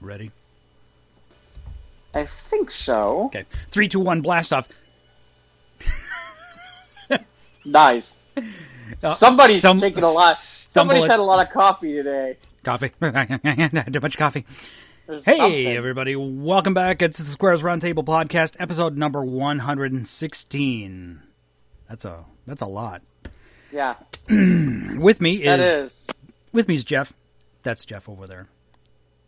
Ready? I think so. Okay. Three, two, one, blast off. Nice. Uh, Somebody's some- taking a lot. Somebody's had a lot of coffee today. Coffee. Had a bunch of coffee. There's Hey, something. everybody. Welcome back. It's the Squares Roundtable Podcast, episode number 116. That's a that's a lot. Yeah, With me that is, is. with me is Jeff. That's Jeff over there.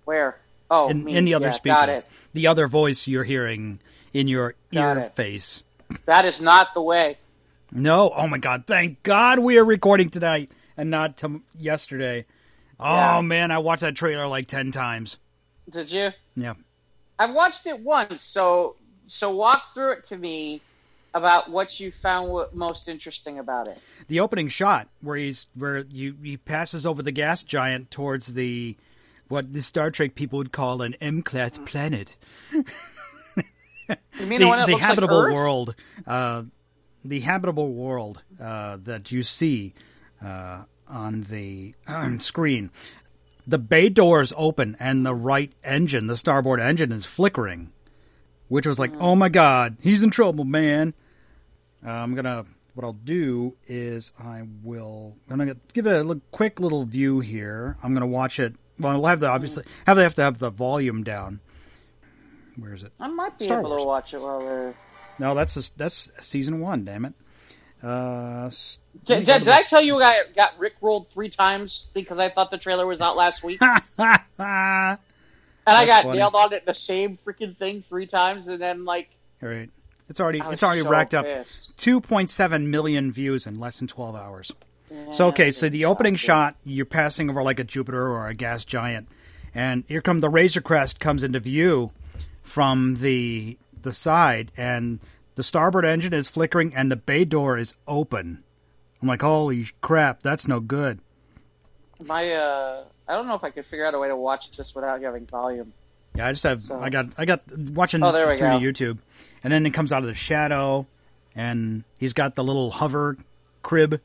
Where? Oh, In, me. in the other Yeah, speaker. Got it. The other voice you're hearing in your Got ear it. face. That is not the way. No. Oh my God. Thank God we are recording tonight and not to yesterday. Oh Yeah. man, I watched that trailer like 10 times. Did you? Yeah. I've watched it once, so so walk through it to me about what you found most interesting about it. the opening shot where he's where you he passes over the gas giant towards the what the Star Trek people would call an M class planet, You mean the, the, the habitable like world, uh, the habitable world uh, that you see uh, on the screen. The bay doors open and the right engine, the starboard engine, is flickering, which was like, oh my god, he's in trouble, man. Uh, I'm gonna. What I'll do is I will. I'm gonna give it a little, quick little view here. I'm gonna watch it. Well, I'll have the obviously have to have to have the volume down. Where is it? I might be Star able Wars. to watch it while we're. No, that's just, that's season one. Damn it. Uh, s- Did, did, go did I tell you I got Rick rolled three times because I thought the trailer was out last week, and I That's got funny. nailed on it the same freaking thing three times, and then like All right. It's already it's already so racked up 2.7 million views in less than 12 hours. So okay, so the opening shot, you're passing over like a Jupiter or a gas giant, and here come the Razor Crest comes into view from the the side, and the starboard engine is flickering, and the bay door is open. I'm like, holy crap, that's no good. My uh, I don't know if I could figure out a way to watch this without having volume. Yeah, I just have So- I got I got watching Oh, through go. YouTube, and then it comes out of the shadow, and he's got the little hover crib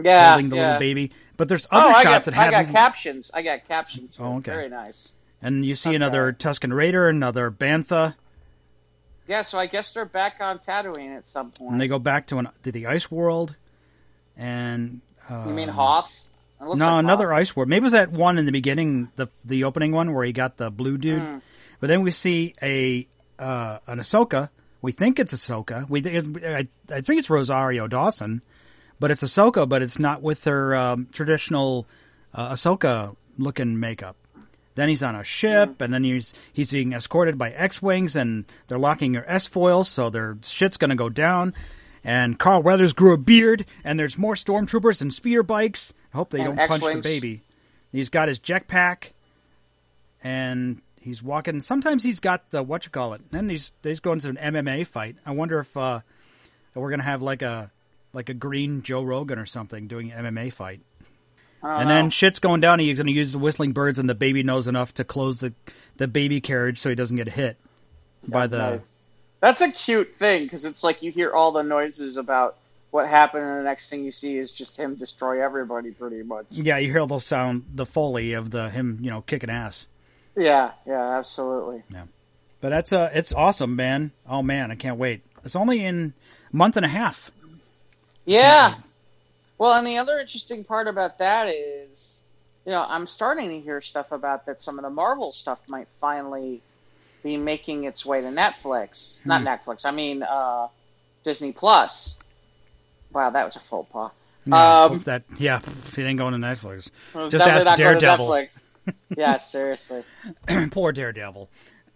Yeah, holding the yeah. little baby. But there's Oh, other I shots got, that have I got captions. I got captions. Oh, okay. Very nice. And you see Okay. another Tusken Raider, another Bantha, Yeah, so I guess they're back on Tatooine at some point. and they go back to an to the ice world. And uh, you mean Hoth? No, like another Hoth. ice world. Maybe it was that one in the beginning, the the opening one where he got the blue dude. Hmm. But then we see a uh, an Ahsoka. We think it's Ahsoka. We I, I think it's Rosario Dawson, but it's Ahsoka. But it's not with her um, traditional uh, Ahsoka looking makeup. Then he's on a ship, and then he's he's being escorted by X-wings, and they're locking her S foils, so their shit's gonna go down. And Carl Weathers grew a beard, and there's more stormtroopers and speeder bikes. I hope they And don't punch the baby. He's got his jetpack, and he's walking. Sometimes he's got the what you call it. And Then he's he's going to an MMA fight. I wonder if uh, we're gonna have like a like a green Joe Rogan or something doing an MMA fight. And know. then shit's going down. He's going to use the whistling birds, and the baby knows enough to close the the baby carriage so he doesn't get hit by the. Nice. That's a cute thing because it's like you hear all the noises about what happened, and the next thing you see is just him destroy everybody, pretty much. Yeah, you hear the sound, the foley of the him, you know, kicking ass. Yeah, yeah, absolutely. Yeah, but that's uh, it's awesome, man. Oh man, I can't wait. It's only in a month and a half. Yeah. Well, and the other interesting part about that is, you know, I'm starting to hear stuff about that some of the Marvel stuff might finally be making its way to Netflix. Not Netflix, I mean uh, Disney Plus. Wow, that was a faux pas. Yeah, Um, that yeah, it ain't going to Netflix. Just ask not going to Daredevil. Yeah, seriously. Poor Daredevil.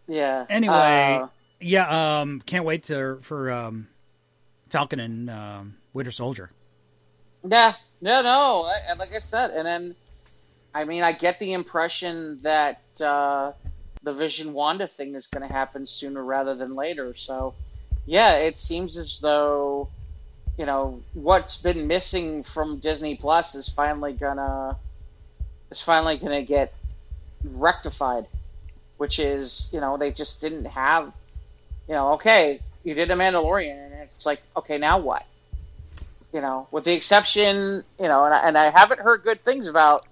Yeah. Anyway, Uh, yeah, um, can't wait to for um, Falcon and um, Winter Soldier. Yeah, no, no. I- Like I said, and then, I mean, I get the impression that uh, the Vision Wanda thing is going to happen sooner rather than later. So, yeah, it seems as though, you know, what's been missing from Disney Plus is finally gonna is finally gonna get rectified. Which is, you know, they just didn't have, you know, okay, you did a Mandalorian, and it's like, okay, now what? You know, with the exception, you know, and I, and I haven't heard good things about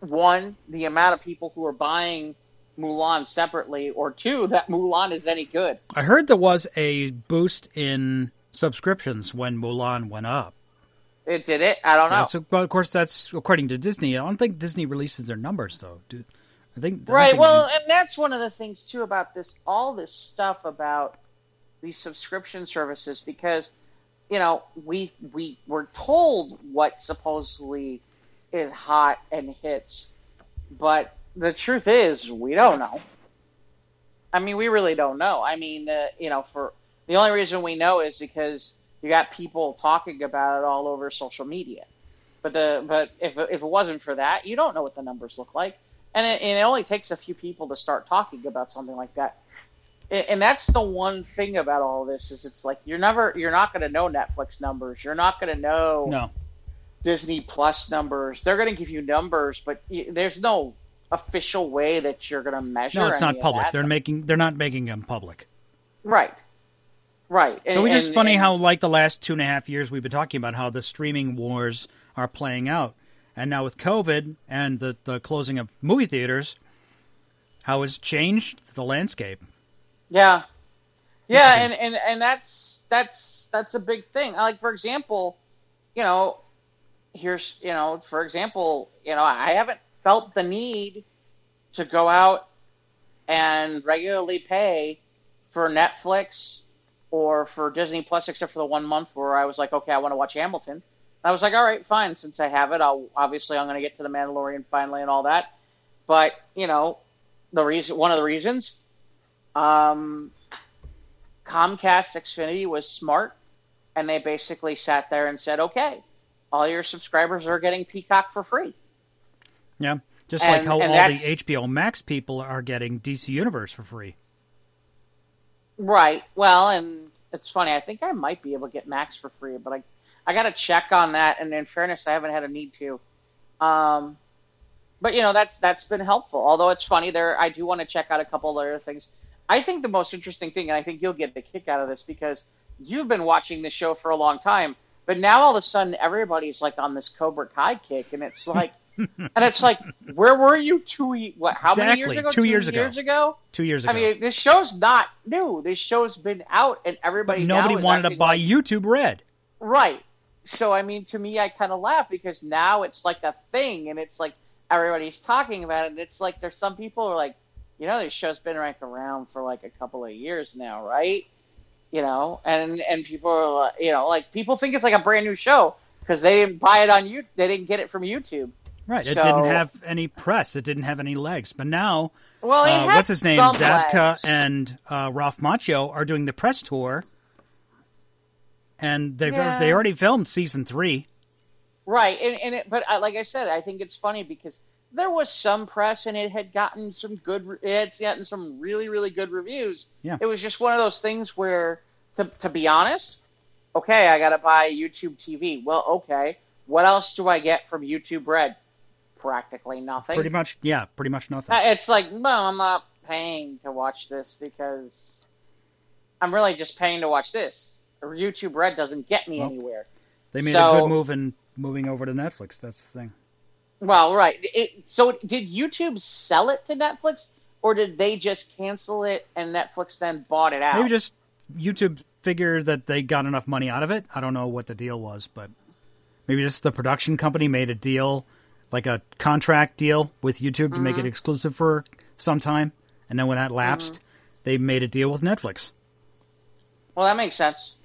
one, the amount of people who are buying Mulan separately, or two, that Mulan is any good. I heard there was a boost in subscriptions when Mulan went up. It did it. I don't know. Yeah, so, but of course, that's according to Disney. I don't think Disney releases their numbers though. Do I think I Right. think- Well, and that's one of the things too about this, all this stuff about these subscription services, because you know we we were told what supposedly is hot and hits, but the truth is we don't know. I mean, we really don't know. I mean, uh, you know, for the only reason we know is because you got people talking about it all over social media. But the but if if it wasn't for that, you don't know what the numbers look like and it, and it only takes a few people to start talking about something like that and and that's the one thing about all this is it's like you're never you're not going to know netflix numbers you're not going to know no. disney plus numbers they're going to give you numbers but there's no official way that you're going to measure No, it's not public. They're making. They're not making them public. right right So And- we just funny and- how like the last two and a half years we've been talking about how the streaming wars are playing out, and now with COVID and the the closing of movie theaters, how it's changed the landscape. Yeah, yeah, and, and and that's that's that's a big thing. Like for example, you know, here's you know, for example, you know, I haven't felt the need to go out and regularly pay for Netflix or for Disney Plus, except for the one month where I was like, okay, I want to watch Hamilton. I was like, all right, fine. Since I have it, I'll obviously I'm going to get to the Mandalorian finally and all that. But you know, the reason, one of the reasons, um, Comcast Xfinity was smart, and they basically sat there and said, okay, all your subscribers are getting Peacock for free. Yeah, just like how and all the HBO Max people are getting DC Universe for free. Right. Well, and it's funny. I think I might be able to get Max for free, but I I got to check on that. And in fairness, I haven't had a need to. Um, but you know that's that's been helpful. Although it's funny, there I do want to check out a couple of other things. I think the most interesting thing, and I think you'll get the kick out of this because you've been watching the show for a long time, but now all of a sudden everybody's like on this Cobra Kai kick, and it's like, and it's like, where were you two? What? How many years ago? two years ago. Years ago. Two years ago, I mean, this show's not new. This show's been out, and but everybody nobody now wanted to buy like- YouTube Red. right. So I mean, to me, I kind of laugh because now it's like a thing, and it's like everybody's talking about it. And it's like there's some people who are like, you know, this show's been like around for like a couple of years now, right? You know, and and people are, like- you know, like people think it's like a brand new show because they didn't buy it on you, they didn't get it from YouTube. Right, it So- didn't have any press. It didn't have any legs. But now, Well, uh, what's his name, Zabka legs. and uh, Ralph Macchio are doing the press tour, and they've Yeah. they already filmed season three. Right, and, and it, but uh, like I said, I think it's funny because there was some press and it had gotten some good, it had gotten some really, really good reviews. Yeah. It was just one of those things where, to, to be honest, okay, I got to buy YouTube TV. Well, okay, what else do I get from YouTube Red? Practically nothing. Pretty much, yeah, pretty much nothing. Uh, It's like, no, I'm not paying to watch this because I'm really just paying to watch this. YouTube Red doesn't get me Well, anywhere. They made a good move in moving over to Netflix. That's the thing. Well, right. It, so did YouTube sell it to Netflix, or did they just cancel it and Netflix then bought it out? Maybe just YouTube figured that they got enough money out of it. I don't know what the deal was, but maybe just the production company made a deal, like a contract deal with YouTube to make it mm-hmm. exclusive for some time, and then when that mm-hmm. lapsed, they made a deal with Netflix. well, that makes sense.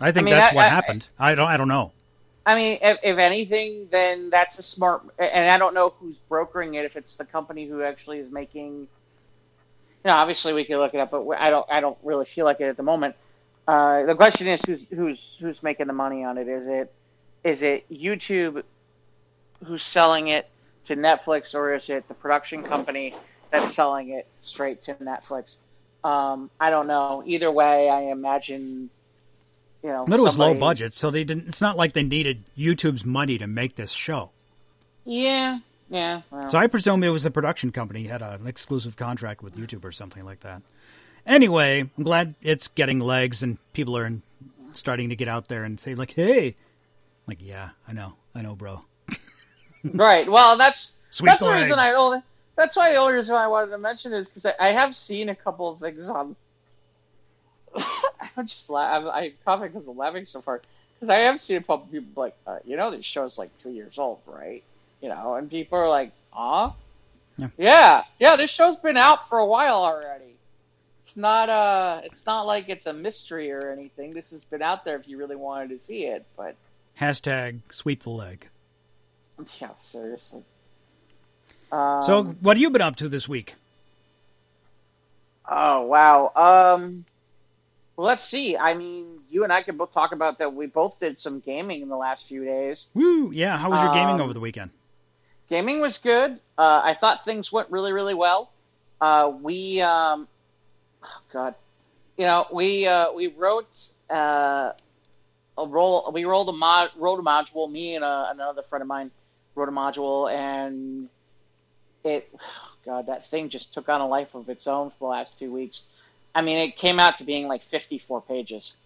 I think mean, that's I- what I- happened. I don't. I don't know. I mean, if, if anything, then that's a smart. And I don't know who's brokering it. If it's the company who actually is making, you know, obviously we could look it up, but I don't. I don't really feel like it at the moment. Uh, the question is, who's who's who's making the money on it? Is it is it YouTube who's selling it to Netflix, or is it the production company that's selling it straight to Netflix? Um, I don't know. Either way, I imagine. You know, But it was low budget, so they didn't. It's not like they needed YouTube's money to make this show. Yeah, yeah. Well. So I presume it was the production company had an exclusive contract with YouTube or something like that. Anyway, I'm glad it's getting legs and people are starting to get out there and say like, "Hey," like, "Yeah, I know, I know, bro." Right. Well, that's Sweet that's the reason I only. That's why the only reason I wanted to mention is because I, I have seen a couple of things on. I'm just la- I'm, I'm coughing because I'm laughing so far because I have seen a couple people like, uh, you know, this show's like three years old, right? You know, and people are like, huh? Yeah. yeah, yeah. This show's been out for a while already. It's not uh, it's not like it's a mystery or anything. This has been out there if you really wanted to see it, but Hashtag sweep the leg. yeah, seriously. Um, So, what have you been up to this week? Oh wow. Um well, let's see. I mean, you and I could both talk about that. We both did some gaming in the last few days. Woo! Yeah, how was your gaming Um, over the weekend? Gaming was good. Uh, I thought things went really, really well. Uh, we, um, oh god, you know, we uh, we wrote uh, a roll. We rolled a mod, wrote a module. Me and uh, another friend of mine wrote a module, and it, oh God, that thing just took on a life of its own for the last two weeks. I mean, it came out to being like 54 pages.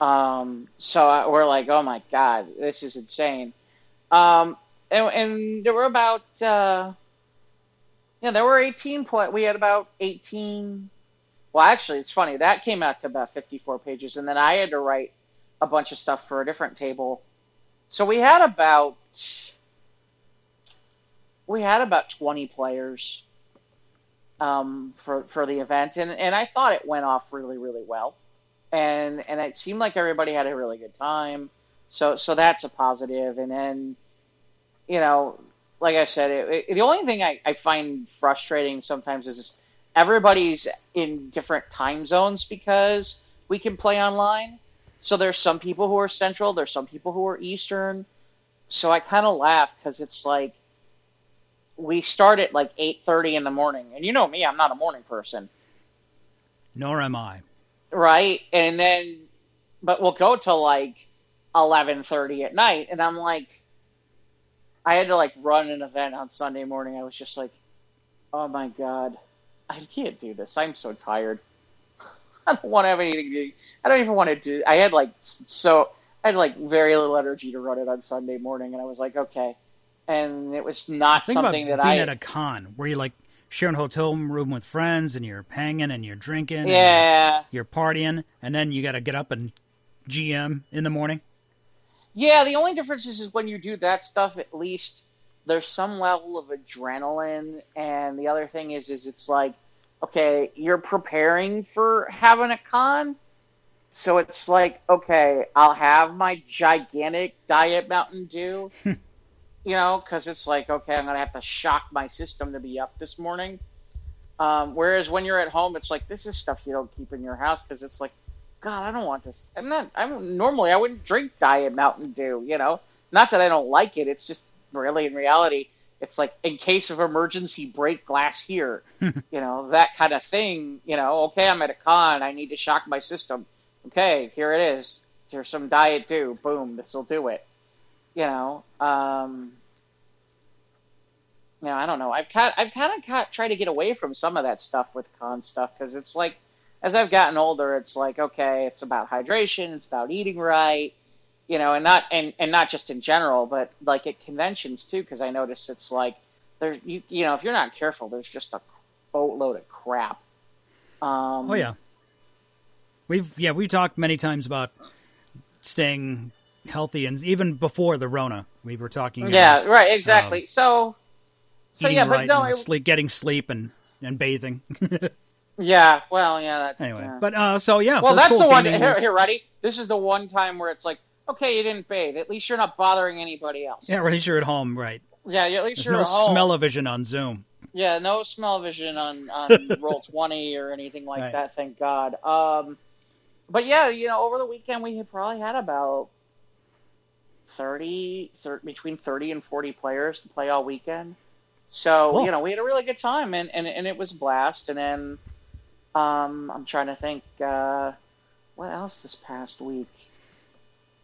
Um, so I, we're like, oh my God, this is insane. Um, and, and there were about, uh, yeah, there were 18 play. We had about 18. Well, actually, it's funny. That came out to about 54 pages. And then I had to write a bunch of stuff for a different table. So we had about, we had about 20 players um, for for the event, and and I thought it went off really really well, and and it seemed like everybody had a really good time, so so that's a positive. And then, you know, like I said, it, it, the only thing I, I find frustrating sometimes is everybody's in different time zones because we can play online. So there's some people who are central, there's some people who are eastern. So I kind of laugh because it's like we start at like 8:30 in the morning. And you know me, I'm not a morning person, Nor am I. right? And then but we'll go to like 11:30 at night and I'm like I had to like run an event on Sunday morning. I was just like, "Oh my god. I can't do this. I'm so tired. I don't want to have anything to do. I don't even want to do I had like so I had like very little energy to run it on Sunday morning and I was like, "Okay." And it was not Think about something being that I at a con where you're like sharing a hotel room with friends and you're hanging and you're drinking and Yeah. you're partying, and then you got to get up and GM in the morning. Yeah, the only difference is, is when you do that stuff, at least there's some level of adrenaline, and the other thing is, is it's like, okay, you're preparing for having a con, so it's like, okay, I'll have my gigantic diet Mountain Dew, you know, because it's like, okay, I'm gonna have to shock my system to be up this morning. Um, whereas when you're at home, it's like this is stuff you don't keep in your house because it's like God, I don't want this. I'm not. I'm normally I wouldn't drink Diet Mountain Dew. You know, not that I don't like it. It's just really in reality, it's like in case of emergency, break glass here. you know, that kind of thing. You know, okay, I'm at a con. I need to shock my system. Okay, here it is. Here's some Diet Dew. Boom, this will do it. You know, um, you know, I don't know. I've kind, I've kind of tried to get away from some of that stuff with con stuff because it's like as I've gotten older, it's like okay, it's about hydration, it's about eating right, you know, and not and and not just in general, but like at conventions too, because I notice it's like there's you you know if you're not careful, there's just a boatload of crap. Um, Oh yeah, we've yeah we talked many times about staying healthy, and even before the Rona, we were talking. yeah, about right, exactly. so, so eating yeah, but right no, and it, sleep, getting sleep, and and bathing. yeah, well, yeah, that, anyway, yeah. but uh, so yeah, Well, that's, cool. the one. Here, was- here, ready? This is the one time where it's like, okay, you didn't bathe. At least you're not bothering anybody else. Yeah, at least you're at home, right? Yeah, at least There's you're no at home. smell-o-vision on Zoom. Yeah, no smell vision on on roll twenty or anything like Right. that. Thank God. Um, but yeah, you know, over the weekend we had probably had about 30, thir- between thirty and forty players to play all weekend. So Cool. you know, we had a really good time, and and, and it was a blast. And then um, I'm trying to think uh, what else this past week.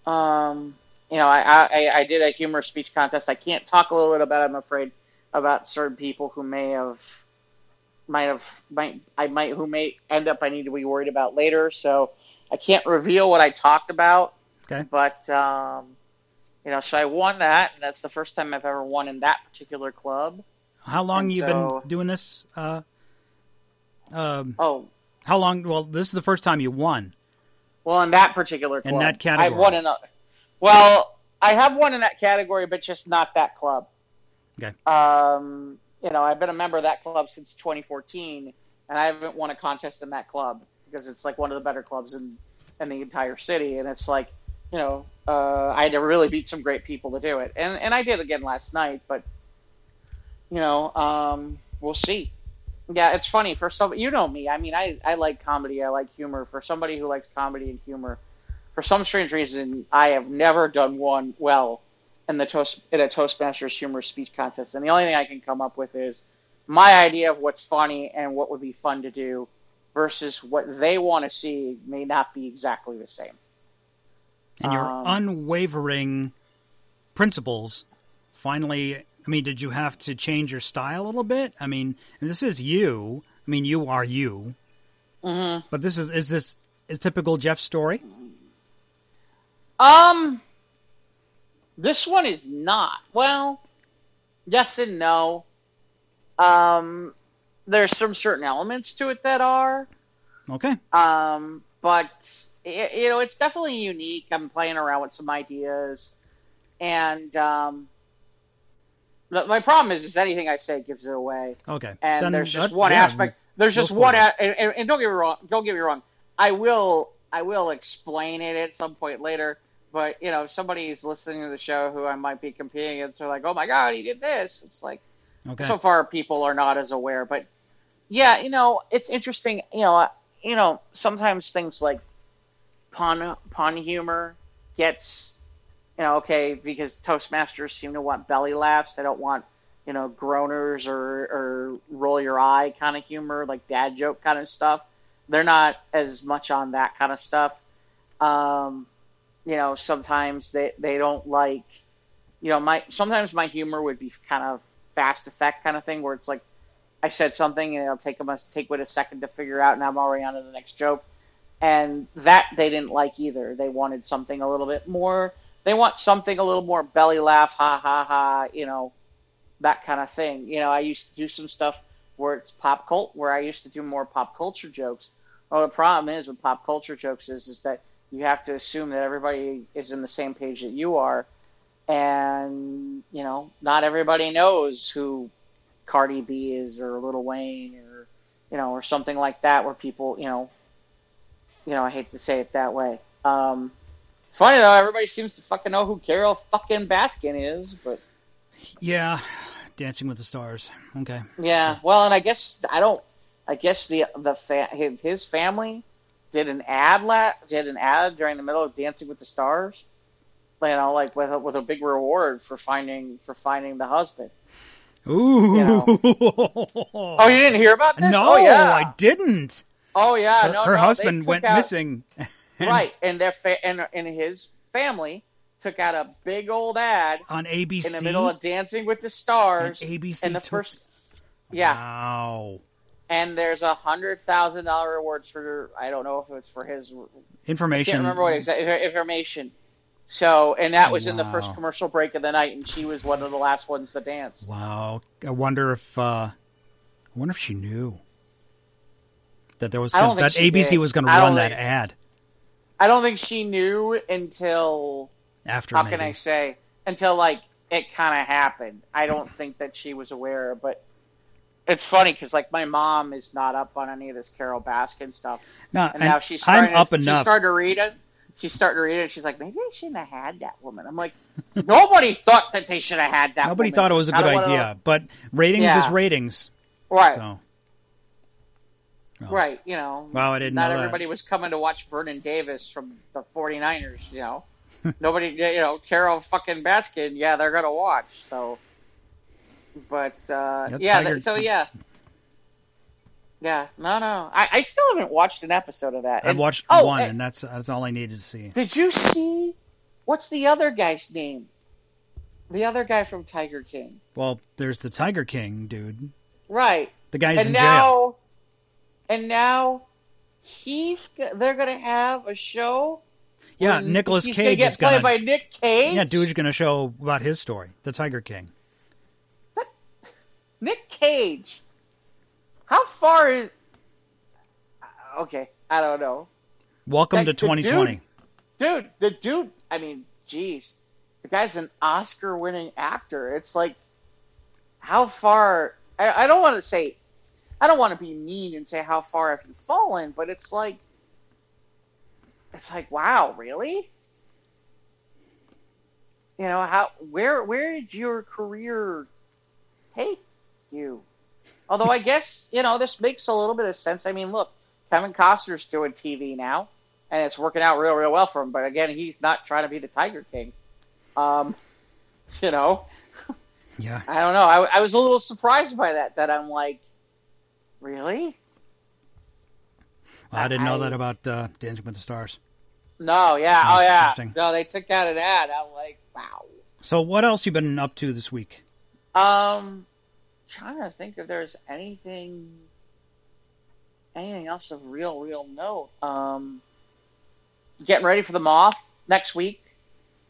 Um, you know, I, I I did a humor speech contest. I can't talk a little bit about. it, I'm afraid about certain people who may have might have might I might who may end up I need to be worried about later. So I can't reveal what I talked about. Okay. But um, you know, so I won that, and that's the first time I've ever won in that particular club. How long And you so- been doing this? Uh, um, Oh, how long? Well, this is the first time you won. well, in that particular In that category. I've won in a. Well, I have won in that category, but just not that club. Okay. Um, you know, I've been a member of that club since 2014, and I haven't won a contest in that club because it's like one of the better clubs in in the entire city, and it's like, you know, uh, I had to really beat some great people to do it, and and I did again last night, but you know, um, we'll see. Yeah, it's funny for some. You know me. I mean, I I like comedy. I like humor. For somebody who likes comedy and humor, for some strange reason, I have never done one well in the toast in a Toastmasters humor speech contest. And the only thing I can come up with is my idea of what's funny and what would be fun to do versus what they want to see may not be exactly the same. And your Um, unwavering principles finally. I mean, did you have to change your style a little bit? I mean, this is you. I mean, you are you. Mm-hmm. But this is is this a typical Jeff story? Um, this one is not. Well, yes and no. Um, there's some certain elements to it that are. Okay. Um, but y- you know, it's definitely unique. I'm playing around with some ideas, and um, my problem is, is anything I say gives it away. Okay. And Then there's just that- one yeah, aspect. There's just one, a- and, and, don't get me wrong. Don't get me wrong. I will, I will explain it at some point later. But you know, if somebody's listening to the show who I might be competing against, they're like, "Oh my god, he did this!" It's like Okay. so far people are not as aware but yeah you know it's interesting you know you know sometimes things like pun pun humor gets you know okay because toastmasters seem to want belly laughs. They don't want you know groaners or or roll your eye kind of humor like dad joke kind of stuff. They're not as much on that kind of stuff. Um you know sometimes they they don't like you know my sometimes my humor would be kind of fast effect kind of thing where it's like I said something and it'll take them a take a second to figure out and I'm already on to the next joke. And that they didn't like either. They wanted something a little bit more they want something a little more belly laugh, ha ha ha, you know, that kind of thing. You know, I used to do some stuff where it's pop cult where I used to do more pop culture jokes. Well the problem is with pop culture jokes is is that you have to assume that everybody is in the same page that you are and you know, not everybody knows who Cardi B is or Lil Wayne or you know, or something like that where people, you know, you know, I hate to say it that way. Um, it's funny though, everybody seems to fucking know who Carole fucking Baskin is, but Yeah. Dancing with the Stars. Okay. yeah, well, and I guess I don't. I guess the the fa- his, family did an ad la- did an ad during the middle of Dancing with the Stars, you know, like with a, with a big reward for finding for finding the husband. Ooh. Oh, you didn't hear about this? No, oh, yeah. I didn't. Oh yeah, Her, no, her no, husband went out- missing. right, and their fa- and and his family took out a big old ad on ABC. in the middle of Dancing with the Stars. And ABC and the took- first, yeah, Wow. and there's a hundred thousand dollar rewards for I don't know if it's for his Information. can't remember what exact information. So, and that was in the first commercial break of the night, and she was one of the last ones to dance. Wow. I wonder if uh I wonder if she knew that there was don't that ABC did. was going to run that ad I don't think she knew until after. how maybe. can I say until like it kind of happened. I don't think that she was aware, but it's funny because like my mom is not up on any of this Carole Baskin stuff, No, and, and now she's I'm up to, She's enough. starting to read it. She's starting to read it. She's like, maybe I shouldn't have had that woman. I'm like, nobody thought that they should have had that. Nobody woman. thought it was a good idea, but ratings Yeah. is ratings. right? So Oh. Right, you know. Wow, I didn't Not know that. everybody was coming to watch Vernon Davis from the 49ers, you know. Nobody, you know, Carole fucking Baskin, yeah, they're going to watch, so. But, uh, Yep, yeah, that, so yeah. Yeah, no, no. I, I still haven't watched an episode of that. I've watched oh, one, and- and that's that's all I needed to see. Did you see, what's the other guy's name? The other guy from Tiger King. Well, there's the Tiger King dude. Right. The guy's and in now, jail. And now he's they're going to have a show Yeah, Nicolas Cage gonna is get played gonna- by Nick Cage. Yeah, dude's going to show about his story, the Tiger King. Nick Cage. How far is? Okay, I don't know, Welcome to the dude- 2020. dude. The dude. I mean, geez, the guy's an Oscar-winning actor. It's like, how far? I, I don't want to say, I don't want to be mean and say how far have you fallen, but it's like, it's like, wow, really? You know how? Where where did your career take you? Although I guess you know this makes a little bit of sense. I mean, look, Kevin Costner's doing TV now, and it's working out real, real well for him. But again, he's not trying to be the Tiger King. Um, you know, Yeah. I don't know. I, I was a little surprised by that. That I'm like, really? I didn't know I- that about uh, Dancing with the Stars. No, yeah, Oh, oh yeah. interesting. No, they took out an ad. I'm like, wow. So, what else you been up to this week? Um, trying to think if there's anything, anything else of real, real note. Um, getting ready for the moth next week.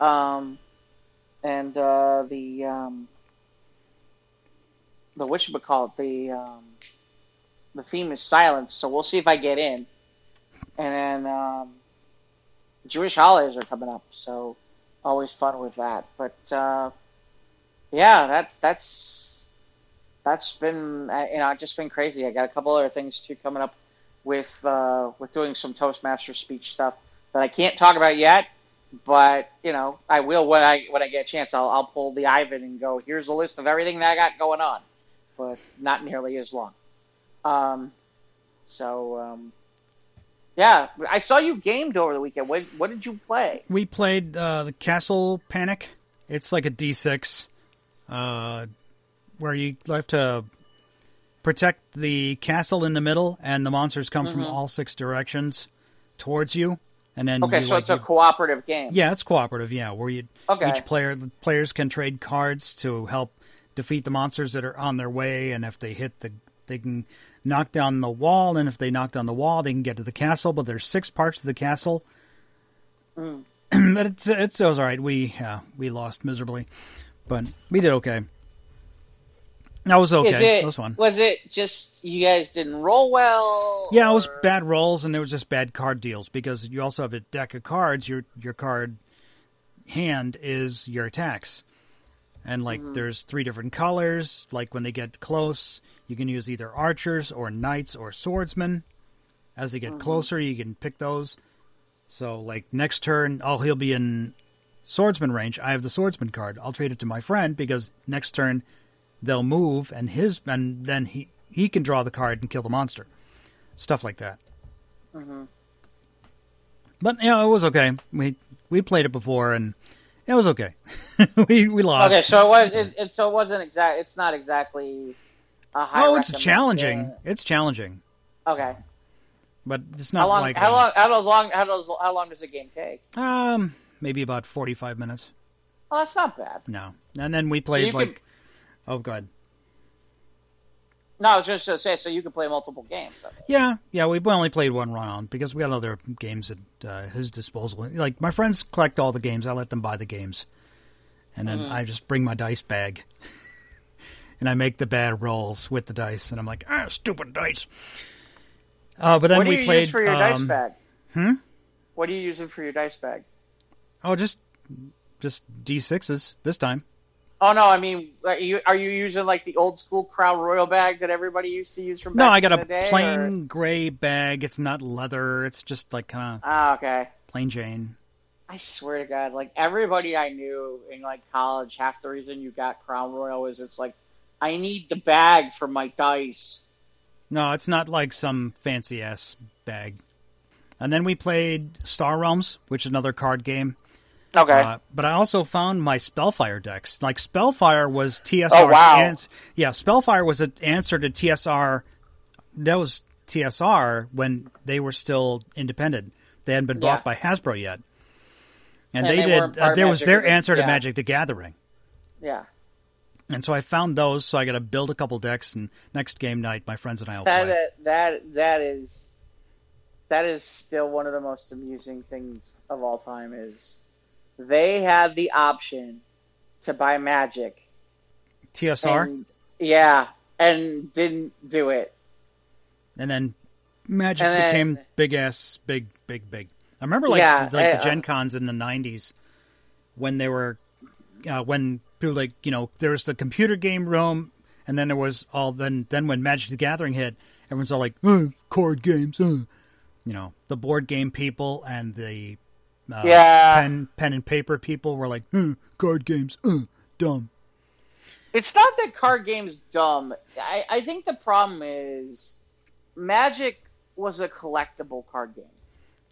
Um, and uh, the um, the which call it the um, the theme is silence. So we'll see if I get in. And then um, Jewish holidays are coming up, so always fun with that. But uh, yeah, that's that's that's been uh, you know just been crazy. I got a couple other things too coming up with uh, with doing some Toastmaster speech stuff that I can't talk about yet. But you know, I will when I when I get a chance. I'll I'll pull the Ivan and go. Here's a list of everything that I got going on, but not nearly as long. Um, so um, yeah, I saw you gamed over the weekend. What what did you play? We played uh, the Castle Panic. It's like a D6, uh, where you have to protect the castle in the middle, and the monsters come from Mhm. all six directions towards you. And then Okay, you, so like, it's a you- cooperative game. yeah, it's cooperative. Yeah, where you Okay. each player the players can trade cards to help defeat the monsters that are on their way, and if they hit the, they can knock down the wall, and if they knock down the wall, they can get to the castle. But there's six parts of the castle. Mm. but it's it's it was all right. We uh, we lost miserably, but we did okay. That was okay. It that was fun. was it just you guys didn't roll well? Yeah, it was bad rolls, and there was just bad card deals because you also have a deck of cards. Your your card hand is your attacks, and like Mm-hmm. there's three different colors. Like when they get close, you can use either archers or knights or swordsmen. As they get Mm-hmm. closer, you can pick those. So like next turn, oh he'll be in swordsman range. I have the swordsman card. I'll trade it to my friend because next turn they'll move and his and then he he can draw the card and kill the monster. Stuff like that. Mhm. But yeah, it was okay. We we played it before and it was okay. we we lost. Okay, so it was it, it so it wasn't exact. It's not exactly a high. oh, it's challenging. game. It's challenging, Okay, but it's not how long? like how uh, long? How long? How does how long does a game take? um maybe about forty five minutes. Oh, that's not bad. No, and then we played you like could- oh god No, I was just gonna say, so you can play multiple games. yeah yeah we only played one round because we got other games at uh, his disposal. Like my friends collect all the games. I let them buy the games, and then Mm-hmm. I just bring my dice bag. And I make the bad rolls with the dice, and I'm like, ah, stupid dice. Uh, but then What do we you played use for your dice um, bag? Hmm? What are you using for your dice bag? Oh, just just D sixes this time. Oh no, I mean, are you are you using like the old school Crown Royal bag that everybody used to use from No, I got a day, plain gray bag. It's not leather. It's just like kind of Or... Ah, okay. plain Jane. I swear to God, like everybody I knew in like college, half the reason you got Crown Royal is it's like I need the bag for my dice. No, it's not like some fancy ass bag. And then we played Star Realms, which is another card game. Okay. Uh, but I also found my Spellfire decks. Like Spellfire was TSR. Oh, wow. ans- yeah, Spellfire was an answer to TSR. That was TSR when they were still independent. They hadn't been bought Yeah. by Hasbro yet. And, And they, they did. Uh, there was their the- answer to yeah. Magic the Gathering. yeah. And so I found those. So I got to build a couple decks. And next game night, my friends and I will That, play. that that that is that is still one of the most amusing things of all time. Is they had the option to buy Magic, TSR, and, yeah, and didn't do it. and then Magic And then- became big ass, big, big, big. I remember like Yeah, like I- the Gen Cons in the '90s when they were uh, when people like you know there was the computer game room, and then there was all then then when Magic the Gathering hit, everyone's all like uh, card games, uh. you know the board game people and the uh, Yeah. pen pen and paper people were like uh, card games, uh, dumb. It's not that card games dumb. I, I think the problem is Magic was a collectible card game.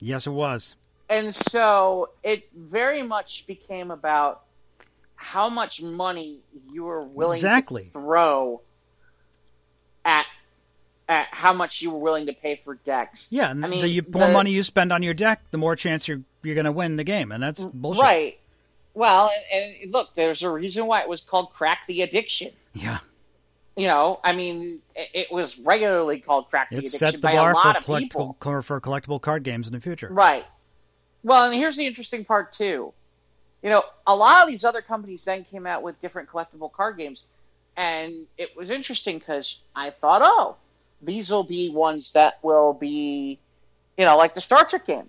Yes, it was. And so it very much became about how much money you were willing Exactly. to throw at how much you were willing to pay for decks. Yeah, and I mean, the more the- money you spend on your deck, the more chance you're you're going to win the game, and that's bullshit. Right. Well, and, and look, there's a reason why it was called Crack the Addiction. Yeah, You know, I mean, it, it was regularly called Crack the it Addiction set the by bar a lot for of people. for collectible card games in the future. Right. Well, and here's the interesting part too. You know, a lot of these other companies then came out with different collectible card games, and it was interesting because I thought, oh, these will be ones that will be, you know, like the Star Trek game.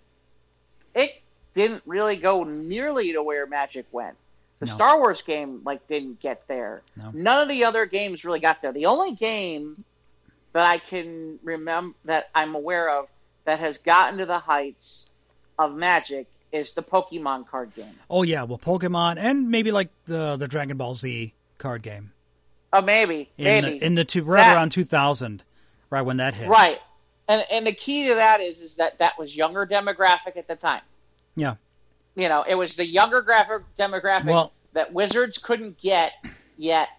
It didn't really go nearly to where Magic went. The No. Star Wars game like didn't get there. No. None of the other games really got there. The only game that I can remember that I'm aware of that has gotten to the heights of Magic is the Pokemon card game. Oh yeah, well, Pokemon and maybe like the the Dragon Ball Z card game Oh, maybe, in maybe, the, in the two right That- around 2000, right when that hit. right. And and the key to that is is that that was younger demographic at the time. Yeah. You know, it was the younger graphic demographic Well- that Wizards couldn't get yet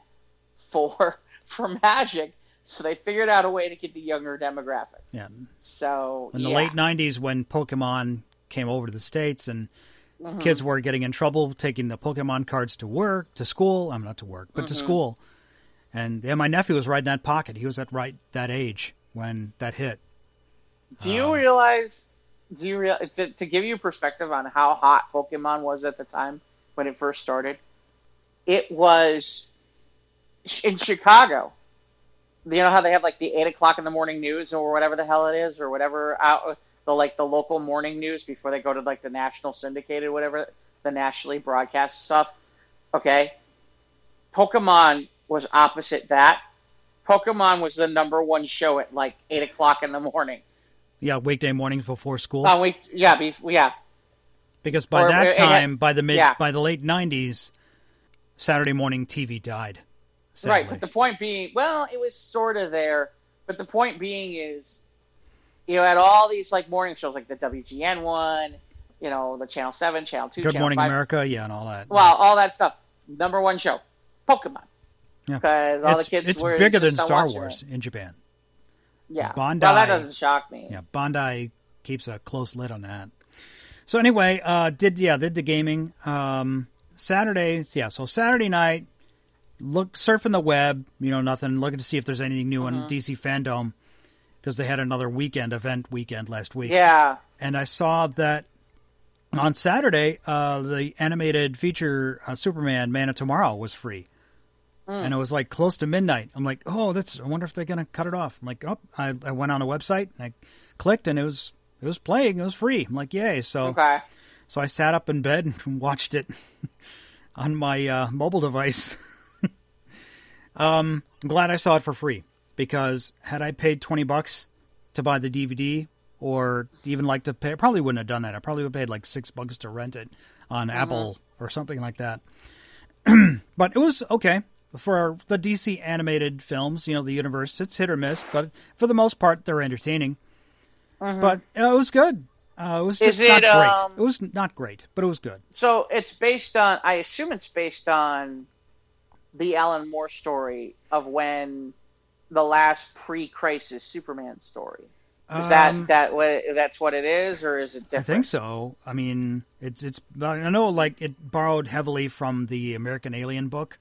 for for Magic, so they figured out a way to get the younger demographic. Yeah. So In the yeah. late 90s, when Pokemon came over to the states and Mm-hmm. kids were getting in trouble taking the Pokemon cards to work, to school. I'm not to work, but to Mm-hmm. school. And yeah, my nephew was right in that pocket. He was at right that age when that hit. Do you Um, realize? Do you real to, to give you perspective on how hot Pokemon was at the time when it first started? It was in Chicago. You know how they have like the eight o'clock in the morning news or whatever the hell it is or whatever out the like the local morning news before they go to like the national syndicated whatever the nationally broadcast stuff. Okay, Pokemon was opposite that. Pokemon was the number one show at like eight o'clock in the morning. Yeah, weekday mornings before school. Uh, yeah, be, yeah, because by or- that it- time, by the mid, yeah. by the late 90s, Saturday morning TV died. right. But the point being, well, it was sort of there. But the point being is, you know, at all these like morning shows, like the WGN one, you know, the Channel Seven, Channel Two, Good Channel Morning 5, America, yeah, and all that. Well, all that stuff. Number one show, Pokemon. Yeah. All it's, the kids it's were bigger than Star Wars it. in Japan. Yeah. Bandai- Well, that doesn't shock me. Yeah, Bandai keeps a close lid on that. So anyway, uh, did yeah, did the gaming um, Saturday? Yeah, so Saturday night, look surfing the web, you know, nothing, looking to see if there's anything new Mm-hmm. on DC Fandom because they had another weekend event weekend last week, Yeah. and I saw that on Saturday, uh, the animated feature uh, Superman Man of Tomorrow was free. Mm. And it was like close to midnight. I'm like, oh, that's. I wonder if they're gonna cut it off. I'm like, oh, I, I went on the website and I clicked, and it was it was playing. It was free. I'm like, yay! So Okay. so I sat up in bed and watched it on my uh, mobile device. um, I'm glad I saw it for free because had I paid twenty bucks to buy the DVD or even like to pay, I probably wouldn't have done that. I probably would have paid like six bucks to rent it on Apple or something like that. but it was okay for the DC animated films. You know, the universe it's hit or miss, but for the most part, they're entertaining. But uh, it was good. Uh, it was just Is not great. um, It was not great, but it was good. So it's based on. I assume it's based on the Alan Moore story of when the last pre-crisis Superman story. Is Um, that that what that's what it is, or is it different? I think so. I mean, it's it's. I know like it borrowed heavily from the American Alien book,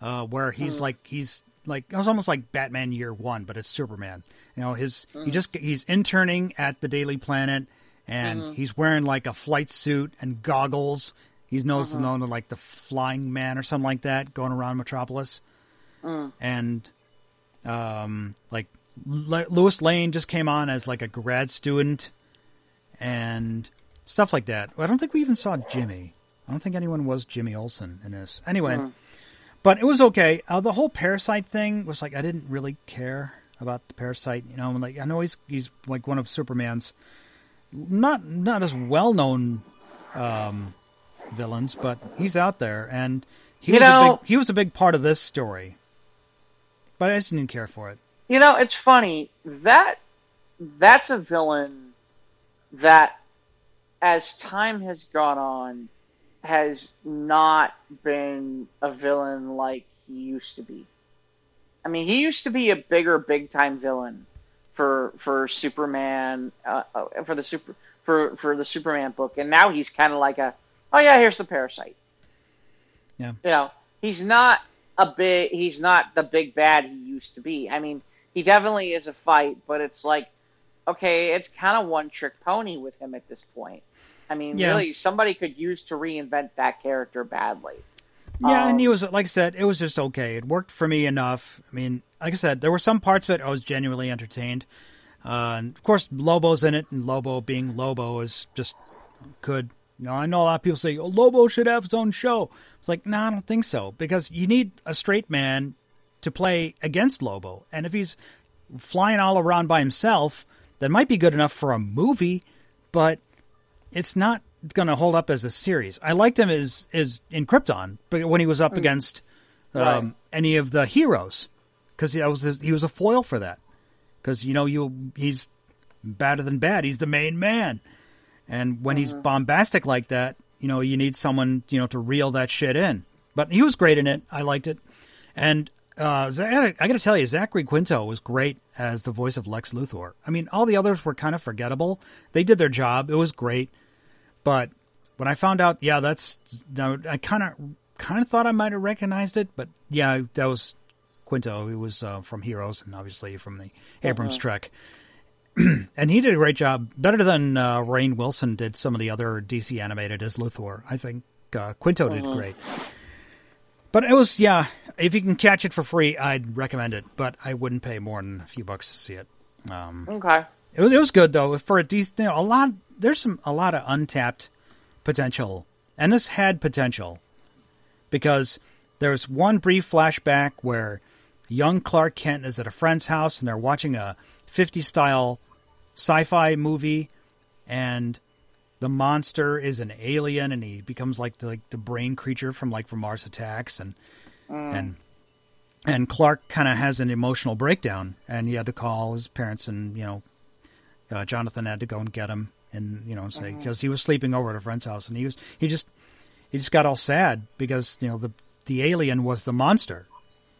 uh, where he's Hmm. like he's like it was almost like Batman Year One, but it's Superman. You know, his he just he's interning at the Daily Planet, and he's wearing like a flight suit and goggles. He's known as known as like the Flying Man or something like that, going around Metropolis, and um, like Le- Lois Lane just came on as like a grad student, and stuff like that. I don't think we even saw Jimmy. I don't think anyone was Jimmy Olsen in this. Anyway, but it was okay. Uh, the whole parasite thing was like I didn't really care about the parasite. You know, like I know he's he's like one of Superman's not not as well known um, villains, but he's out there, and he You was a big he was a big part of this story. But I just didn't care for it. You know, it's funny that that's a villain that, as time has gone on, has not been a villain like he used to be. I mean, he used to be a bigger, big time villain for for Superman, uh, uh, for the super for for the Superman book, and now he's kind of like a, oh yeah, here's the parasite. Yeah. You know, he's not a big, he's not the big bad he used to be. I mean, he definitely is a fight, but it's like, okay, it's kind of one trick pony with him at this point. I mean, Yeah. really, somebody could use to reinvent that character badly. Yeah, and he Um, was like I said, it was just okay. It worked for me enough. I mean, like I said, there were some parts of it I was genuinely entertained. Uh, and of course, Lobo's in it, and Lobo being Lobo is just good. You know, I know a lot of people say, "Oh, Lobo should have his own show." It's like, no, I don't think so because you need a straight man to play against Lobo, and if he's flying all around by himself, that might be good enough for a movie, but it's not going to hold up as a series. I liked him as as in Krypton, but when he was up against um, Right. any of the heroes, because he was he was a foil for that. Because you know you he's better than bad. He's the main man, and when he's bombastic like that, you know you need someone you know to reel that shit in. But he was great in it. I liked it, and. Uh, I I gotta tell you, Zachary Quinto was great as the voice of Lex Luthor. I mean, all the others were kind of forgettable. They did their job; it was great. But when I found out, yeah, that's I kind of kind of thought I might have recognized it, but yeah, that was Quinto. He was uh, from Heroes and obviously from the Abrams Trek, and he did a great job, better than uh, Rainn Wilson did some of the other DC animated as Luthor. I think uh, Quinto did great. But it was yeah. If you can catch it for free, I'd recommend it. But I wouldn't pay more than a few bucks to see it. Um, Okay. It was it was good though for a decent you know, a lot. There's some a lot of untapped potential, and this had potential because there's one brief flashback where young Clark Kent is at a friend's house and they're watching a 50 style sci-fi movie, and the monster is an alien and he becomes like the, like the brain creature from like from Mars Attacks and mm. and and Clark kind of has an emotional breakdown and he had to call his parents and you know uh, Jonathan had to go and get him and you know say because he was sleeping over at a friend's house and he was he just he just got all sad because you know the the alien was the monster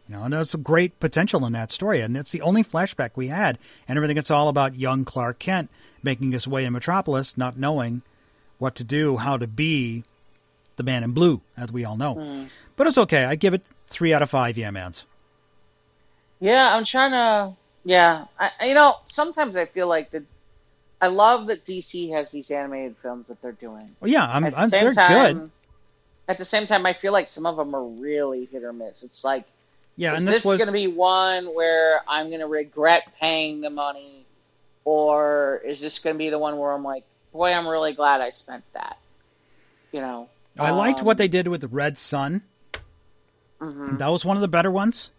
you know and there's some great potential in that story and that's the only flashback we had and everything it's all about young Clark Kent making his way in Metropolis not knowing what to do how to be the man in blue as we all know but it's okay I give it three out of five yeah mans Yeah, I'm trying to. Yeah, I, you know, sometimes I feel like that. I love that DC has these animated films that they're doing. well yeah I'm, At the I'm same they're time, good at the same time, I feel like some of them are really hit or miss. It's like, yeah is and this, this was going to be one where I'm going to regret paying the money, or is this going to be the one where I'm like, boy, I'm really glad I spent that. You know, I liked Um, what they did with Red Sun. mhm. That was one of the better ones.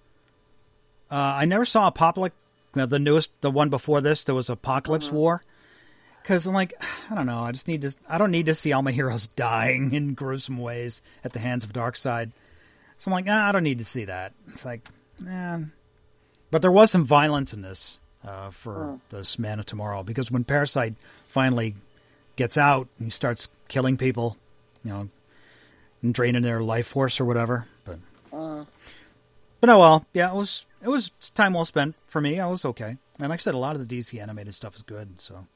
Uh, I never saw Apocalypse, the newest, the one before this. There was Apocalypse Mm-hmm. War. Because I'm like, I don't know. I just need to. I don't need to see all my heroes dying in gruesome ways at the hands of Darkseid. So I'm like, ah, I don't need to see that. It's like, man. But there was some violence in this uh, for this Man of Tomorrow because when Parasite finally gets out and he starts killing people, you know, and draining their life force or whatever. But but oh well, yeah, it was it was time well spent for me. I was okay, and like I said, a lot of the DC animated stuff is good. So,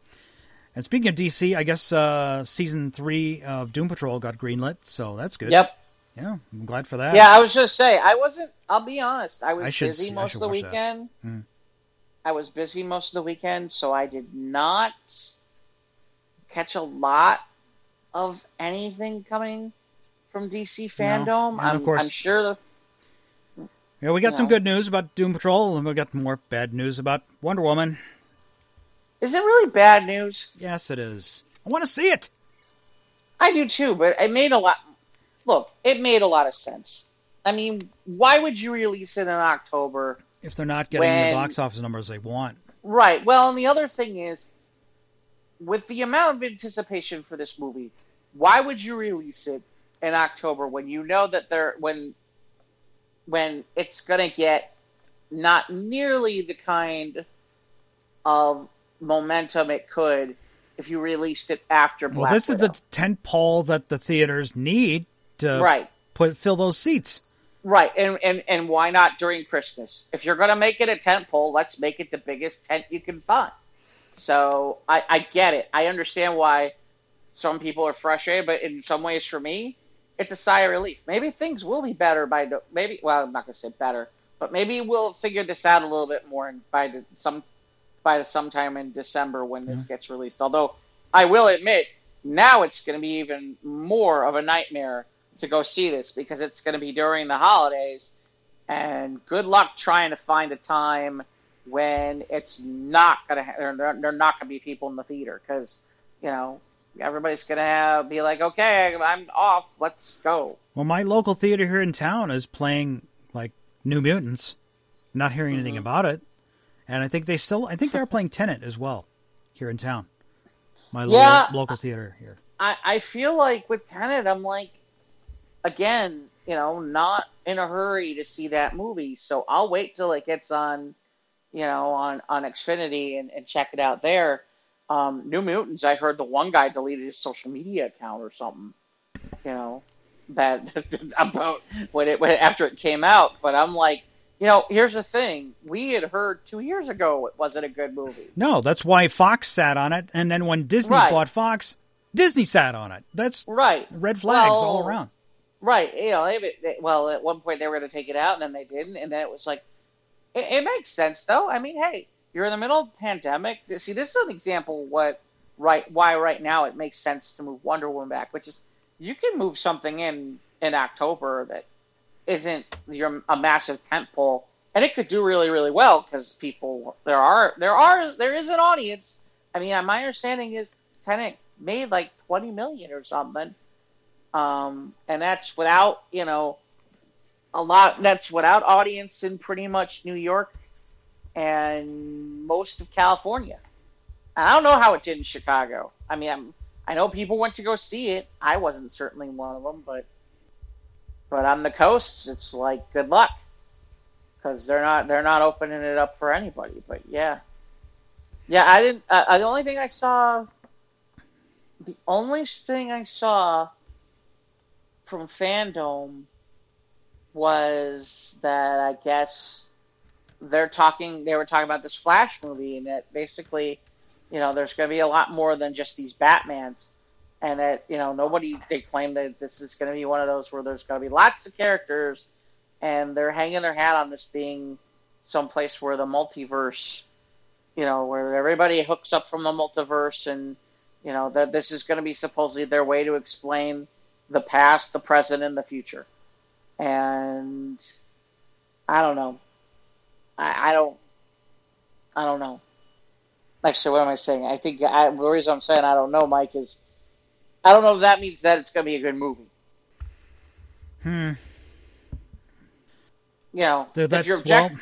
and speaking of DC, I guess uh, season three of Doom Patrol got greenlit, so that's good. Yep. Yeah, I'm glad for that. Yeah, I was just say I wasn't. I'll be honest. I was I should busy most of the weekend. Hmm. I was busy most of the weekend, so I did not catch a lot of anything coming from DC FanDome. And I'm, of course- I'm sure. The, Yeah, we got you some know. good news about Doom Patrol, and we got more bad news about Wonder Woman. Is it really bad news? Yes, it is. I want to see it. I do too, but it made a lot. Look, it made a lot of sense. I mean, why would you release it in October? If they're not getting When- the box office numbers they want, Right. Well, and the other thing is, with the amount of anticipation for this movie, why would you release it in October when you know that they're when when it's gonna get not nearly the kind of momentum it could if you released it after Black well, this Widow. is the tent pole that the theaters need to right. put fill those seats. Right, and, and and why not during Christmas? If you're gonna make it a tent pole, let's make it the biggest tent you can find. So I, I get it. I understand why some people are frustrated, but in some ways, for me, it's a sigh of relief. Maybe things will be better by the maybe. Well, I'm not gonna say better, but maybe we'll figure this out a little bit more and by the, some by the sometime in December when this gets released. Although I will admit, now it's going to be even more of a nightmare to go see this because it's going to be during the holidays, and good luck trying to find a time when it's not going to ha- there are not going to be people in the theater because you know everybody's going to have be like, okay, I'm off, let's go. Well, my local theater here in town is playing like New Mutants. Not hearing anything Mm-hmm. about it, and I think they still. I think they're playing Tenet as well here in town. My Yeah. local, local theater here. I, I feel like with Tenet, I'm like, again, you know, not in a hurry to see that movie. So I'll wait till it gets on, you know, on, on Xfinity and, and check it out there. Um, New Mutants, I heard the one guy deleted his social media account or something, you know, that about when it when, after it came out. But I'm like, you know, here's the thing: we had heard two years ago it wasn't a good movie. No, that's why Fox sat on it, and then when Disney Right. bought Fox, Disney sat on it. That's Right. red flags Well, all around. Right. You know, they, they, well, at one point they were going to take it out, and then they didn't, and then it was like, it, it makes sense though. I mean, hey, you're in the middle of a pandemic. See, this is an example of what right why right now it makes sense to move Wonder Woman back, which is you can move something in in October that isn't your a massive tentpole, and it could do really really well because people there are there are there is an audience. I mean, my understanding is Tenet made like twenty million or something um, and that's without you know a lot. That's without audience in pretty much New York and most of California. I don't know how it did in Chicago. I mean, I'm, I know people went to go see it. I wasn't certainly one of them, but but on the coasts, it's like good luck because they're not they're not opening it up for anybody. But yeah, yeah, I didn't. Uh, uh, the only thing I saw, the only thing I saw from FanDome was that I guess they're talking. They were talking about this Flash movie, and that basically, you know, there's going to be a lot more than just these Batmans, and that you know nobody. They claim that this is going to be one of those where there's going to be lots of characters, and they're hanging their hat on this being some place where the multiverse, you know, where everybody hooks up from the multiverse, and you know that this is going to be supposedly their way to explain the past, the present, and the future. And I don't know. I, I don't. I don't know. Actually, what am I saying? I think I, the reason I'm saying I don't know, Mike, is I don't know if that means that it's going to be a good movie. Hmm. You know, That's your object- well.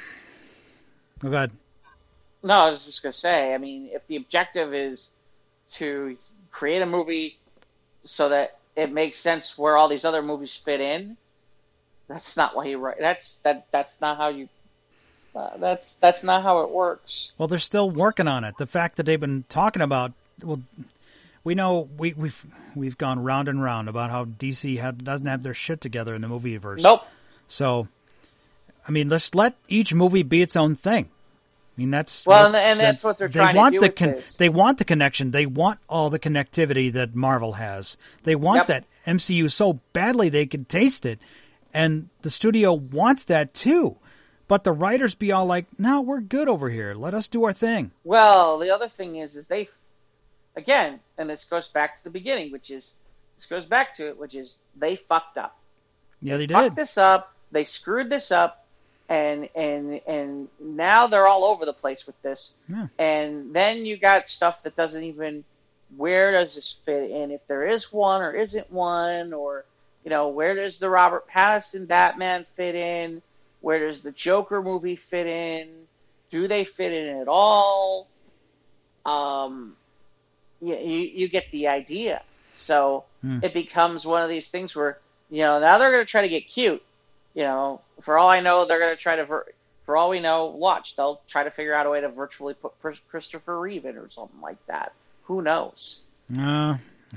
Oh God. No, I was just gonna say. I mean, if the objective is to create a movie so that it makes sense where all these other movies fit in, that's not why you write. That's that. That's not how you. Uh, that's that's not how it works. Well, they're still working on it. The fact that they've been talking about, well, we know we, we've we've gone round and round about how DC had, doesn't have their shit together in the movieverse. Nope. So, I mean, let's let each movie be its own thing. I mean, that's Well, what- and- and that's what they're they trying to want do the con-. They want the connection. They want all the connectivity that Marvel has. They want Yep. that MCU so badly they can taste it, and the studio wants that too. But the writers be all like, "No, we're good over here. Let us do our thing." Well, the other thing is, is they, again, and this goes back to the beginning, which is, this goes back to it, which is they fucked up. Yeah, they did. Fucked this up. They screwed this up, and and and now they're all over the place with this. Yeah. And then you got stuff that doesn't even. Where does this fit in? If there is one or isn't one, or you know, where does the Robert Pattinson Batman fit in? Where does the Joker movie fit in? Do they fit in at all? Um, you, you, you get the idea. So Hmm. it becomes one of these things where, you know, now they're going to try to get cute. You know, for all I know, they're going to try to, vir- for all we know, watch, they'll try to figure out a way to virtually put Chris- Christopher Reeve in or something like that. Who knows? Uh,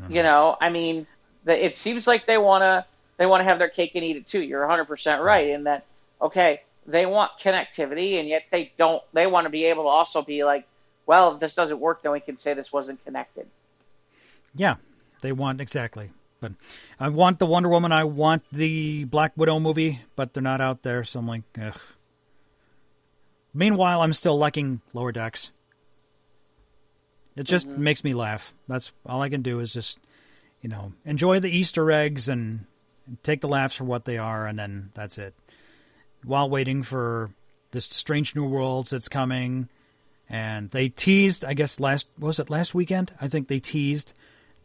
You know, I mean, the, it seems like they want to they want to have their cake and eat it too. You're 100% right in that. Okay, they want connectivity, and yet they don't. They want to be able to also be like, well, if this doesn't work, then we can say this wasn't connected. yeah, they want exactly. But I want the Wonder Woman. I want the Black Widow movie, but they're not out there. So I'm like, ugh. Meanwhile, I'm still liking Lower Decks. It just Mm-hmm. makes me laugh. That's all I can do is just, you know, enjoy the Easter eggs and, and take the laughs for what they are, and then that's it. While waiting for this Strange New Worlds that's coming, and they teased, I guess last was it last weekend? I think they teased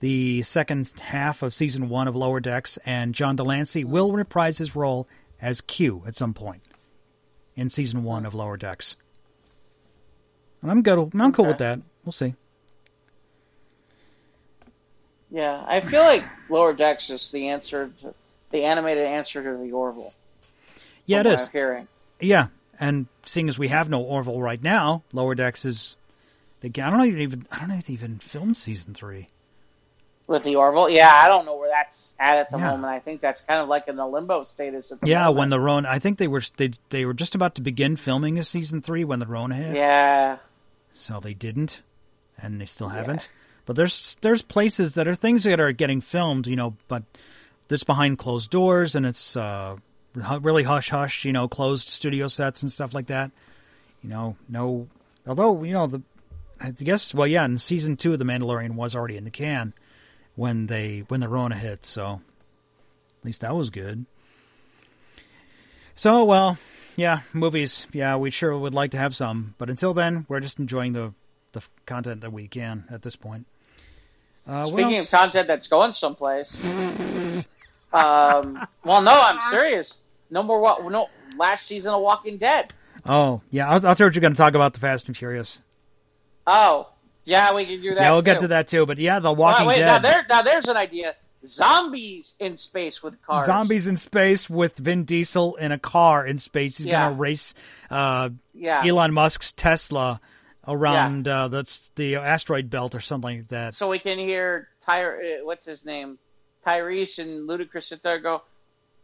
the second half of season one of Lower Decks, and John de Lancie will reprise his role as Q at some point in season one of Lower Decks. And I'm good. I'm cool Okay. with that. We'll see. Yeah, I feel like Lower Decks is the answer, to, the animated answer to the Orville. Yeah, it is. Hearing. Yeah, and seeing as we have no Orville right now, Lower Decks is. They, I don't know even. I don't know if they even filmed season three. With the Orville, yeah, I don't know where that's at at the Yeah. moment. I think that's kind of like in the limbo status at the Yeah, moment. when the Rona, I think they were they they were just about to begin filming a season three when the Rona hit. yeah, so they didn't, and they still haven't. But there's there's places that are things that are getting filmed, you know, but this behind closed doors, and it's uh, really hush hush, you know, closed studio sets and stuff like that. You know, no. Although you know the, I guess well, yeah, in season two, the Mandalorian was already in the can when they when the Rona hit, so at least that was good. So well, yeah, movies. Yeah, we sure would like to have some, but until then, we're just enjoying the the content that we can at this point. Uh, Speaking of content that's going someplace, um, well, no, I'm serious. No more what? No, last season of Walking Dead. Oh, yeah, I, I thought you were going to talk about the Fast and Furious. Oh, yeah, we can do that. yeah, we'll get to that too. But yeah, The Wow, Walking wait, now Dead, there, now there's an idea. Zombies in space with cars. zombies in space with Vin Diesel in a car in space. He's Yeah. going to race uh, Yeah. Elon Musk's Tesla around uh, that's the asteroid belt or something like that. So we can hear Ty- uh, what's his name, Tyrese and Ludacris sit there and go,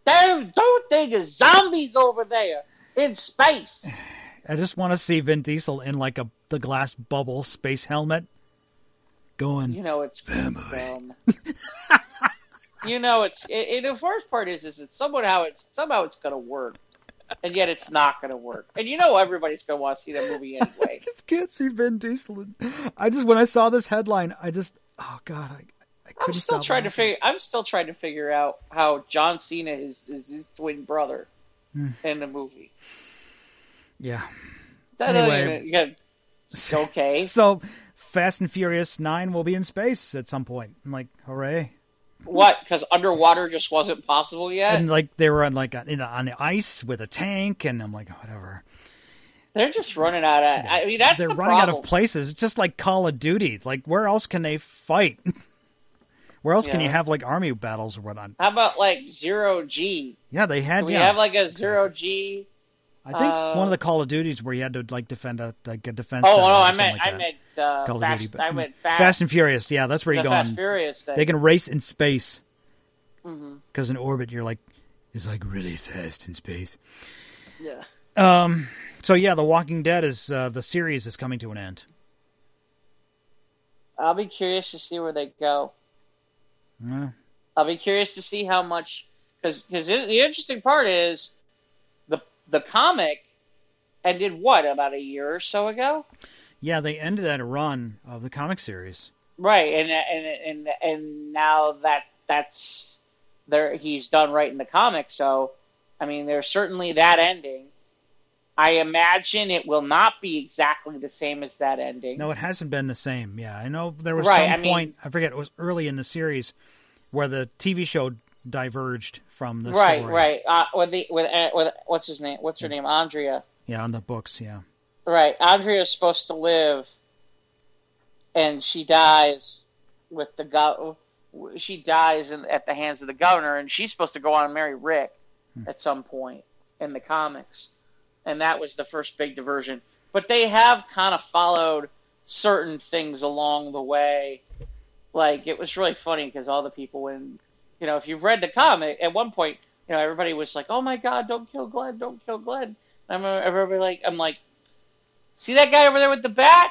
"Don't don't think of zombies over there in space." I just want to see Vin Diesel in like a the glass bubble space helmet, going. You know it's dumb. you know it's. It, it, the worst part is, is it's somehow it's somehow it's gonna work, and yet it's not gonna work. And you know everybody's gonna want to see that movie anyway. just can't see Vin Diesel. I just when I saw this headline, I just oh god, I, I I'm still trying to figure. I'm still trying to figure out how John Cena is, is his twin brother Hmm. in the movie. Yeah. That Anyway. yeah, okay. So, Fast and Furious Nine will be in space at some point. I'm like, hooray! What? Because underwater just wasn't possible yet. And like they were on like in, on the ice with a tank, and I'm like, whatever. They're just running out of. I mean, that's They're the running problem. out of places. It's just like Call of Duty. Like, where else can they fight? where else can you have like army battles or whatnot? How about like zero G? Yeah, they had. Do we yeah, have like a zero G? I think uh, one of the Call of Duties where you had to like defend a like a defense. Oh no, I something meant like I meant uh, Call of fast. Duty, but I meant fast. Fast and Furious. Yeah, that's where the you go. Fast Furious thing. They can race in space hmm because in orbit you're like it's like really fast in space. Yeah. Um. So yeah, The Walking Dead is uh, the series is coming to an end. I'll be curious to see where they go. Yeah. I'll be curious to see how much because because the interesting part is the the comic ended what about a year or so ago. Yeah, they ended that run of the comic series. Right, and and and and now that that's there, he's done in the comic. So, I mean, there's certainly that ending. I imagine it will not be exactly the same as that ending. No, it hasn't been the same. Yeah, I know there was Right, some I mean- point. I forget it was early in the series where the TV show diverged from the right, story. right. Uh, with the with uh, with what's his name? What's her name? Andrea. Yeah, on the books. Yeah. Right. Andrea is supposed to live, and she dies with the go. She dies in, at the hands of the governor, and she's supposed to go on and marry Rick at some point in the comics, and that was the first big diversion. But they have kind of followed certain things along the way. Like it was really funny because all the people when you know if you've read the comic at one point you know everybody was like oh my god don't kill Glenn don't kill Glenn I'm everybody like I'm like see that guy over there with the bat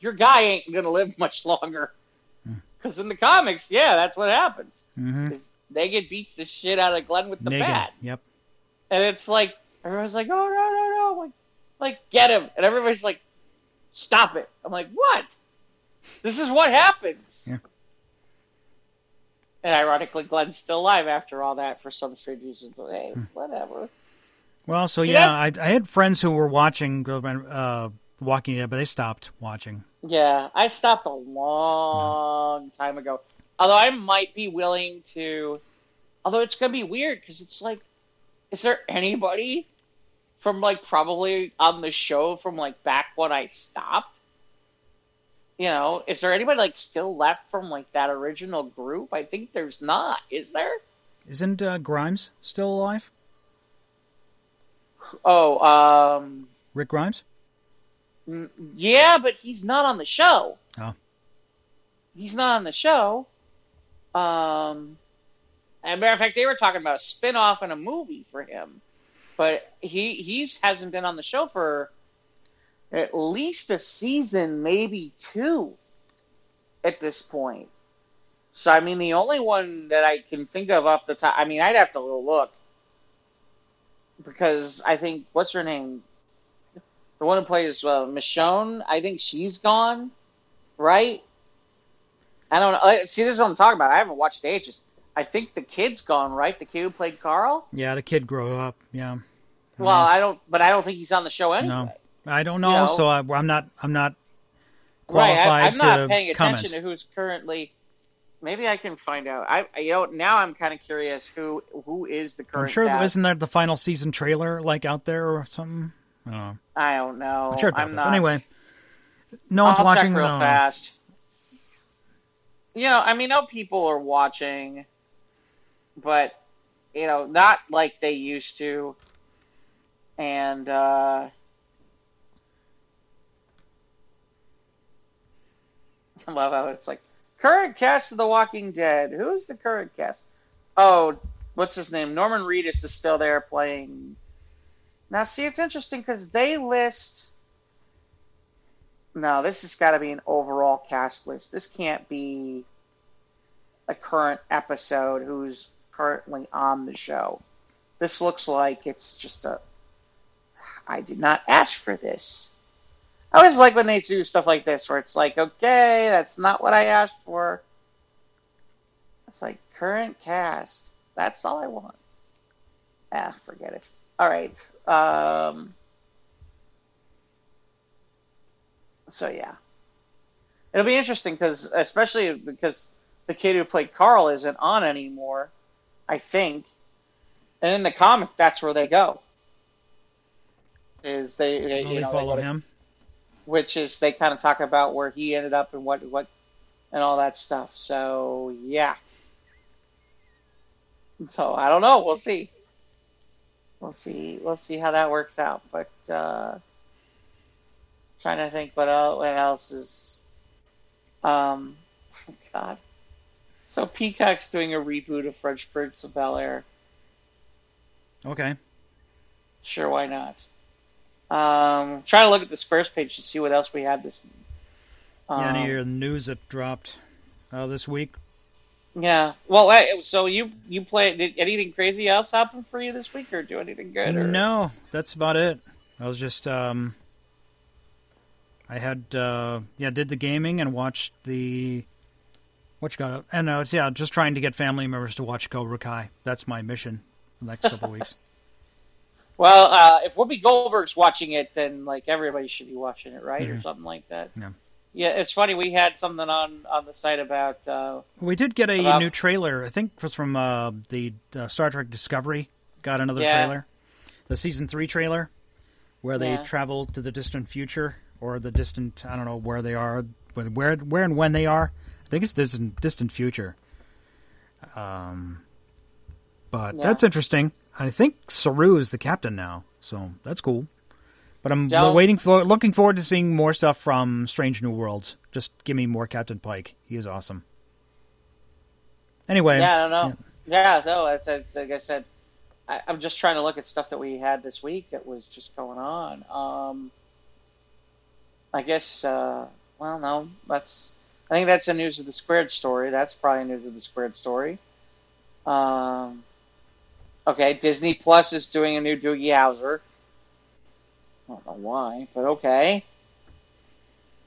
your guy ain't gonna live much longer because in the comics yeah that's what happens Mm-hmm. they get beats the shit out of Glenn with the bat Yep. and it's like everyone's like oh no no no like get him and everybody's like stop it I'm like what this is what happens Yeah. and ironically Glenn's still alive after all that for some strange reason but hey Hmm. whatever Well, so See, yeah, I, I had friends who were watching uh, Walking Dead, but they stopped watching. Yeah, I stopped a long time ago. Although I might be willing to, although it's gonna be weird because it's like, is there anybody from like probably on the show from like back when I stopped? You know, is there anybody like still left from like that original group? I think there's not. Is there? Isn't uh, Grimes still alive? Oh, um, Rick Grimes? Mm, Yeah, but he's not on the show. Oh. He's not on the show. Um, and matter of fact, they were talking about a spin-off and a movie for him, but he he's hasn't been on the show for at least a season, maybe two, at this point. So I mean, the only one that I can think of off the top, I mean, I'd have to look because I think what's her name, the one who plays uh, Michonne, I think she's gone, right? I don't know. Uh, See, this is what I'm talking about. I haven't watched Ages. I think the kid's gone, right? The kid who played Carl. Yeah, the kid grew up. Yeah. Well, I don't, but I don't think he's on the show anyway. No, I don't know. You know? so I, I'm not. I'm not Right, qualified I, I'm not paying comment. attention to who's currently. Maybe I can find out. I, you know, now I'm kind of curious who who is the current. I'm sure cast. isn't there the final season trailer like out there or something? I don't know. I don't know. I'm sure it's I'm not. But anyway, no one's I'll watching. check real no. fast. You know, I mean, no people are watching, but you know, not like they used to. And uh, I love how it's like current cast of The Walking Dead. Who's the current cast? Oh, what's his name? Norman Reedus is still there playing. Now, see, it's interesting because they list. No, this has got to be an overall cast list. This can't be a current episode who's currently on the show. This looks like it's just a. I did not ask for this. I always like when they do stuff like this where it's like, okay, that's not what I asked for. It's like current cast. That's all I want. Ah, forget it. All right. Um, so yeah, it'll be interesting because, especially because the kid who played Carl isn't on anymore. I think, and in the comic, that's where they go. Is they, they you they know, follow to- him. which is they kind of talk about where he ended up and what what and all that stuff. So yeah. So I don't know. We'll see. We'll see. We'll see how that works out. But uh, trying to think what else, what else is. Um, God. So Peacock's doing a reboot of Fresh Prince of Bel Air. Okay. Sure, why not? Um, trying to look at this first page to see what else we have this. Um, yeah, any of the news that dropped uh, this week? Yeah. Well, hey, so you you play? Did anything crazy else happen for you this week, or do anything good? Or? No, that's about it. I was just um, I had uh, yeah, did the gaming and watched the what you got, and uh, it's yeah, just trying to get family members to watch Cobra Kai. That's my mission for the next couple weeks. Well, uh, if Whoopi Goldberg's watching it, then like everybody should be watching it, right, Mhm. or something like that. Yeah. Yeah, it's funny. We had something on on the site about. Uh, We did get a About- new trailer. I think it was from uh, the uh, Star Trek Discovery. Got another Yeah. trailer, the season three trailer, where they Yeah. travel to the distant future or the distant. I don't know where they are, but where where and when they are. I think it's distant distant future. Um, but Yeah. that's interesting. I think Saru is the captain now, so that's cool. But I'm Don't- waiting for, looking forward to seeing more stuff from Strange New Worlds. Just give me more Captain Pike. He is awesome. Anyway, yeah, I don't know. Yeah, no. I, I, like I said, I, I'm just trying to look at stuff that we had this week that was just going on. Um, I guess. Uh, well, no, that's. I think that's a news of the squared story. That's probably news of the squared story. Um, okay, Disney Plus is doing a new Doogie Howser. I don't know why, but okay.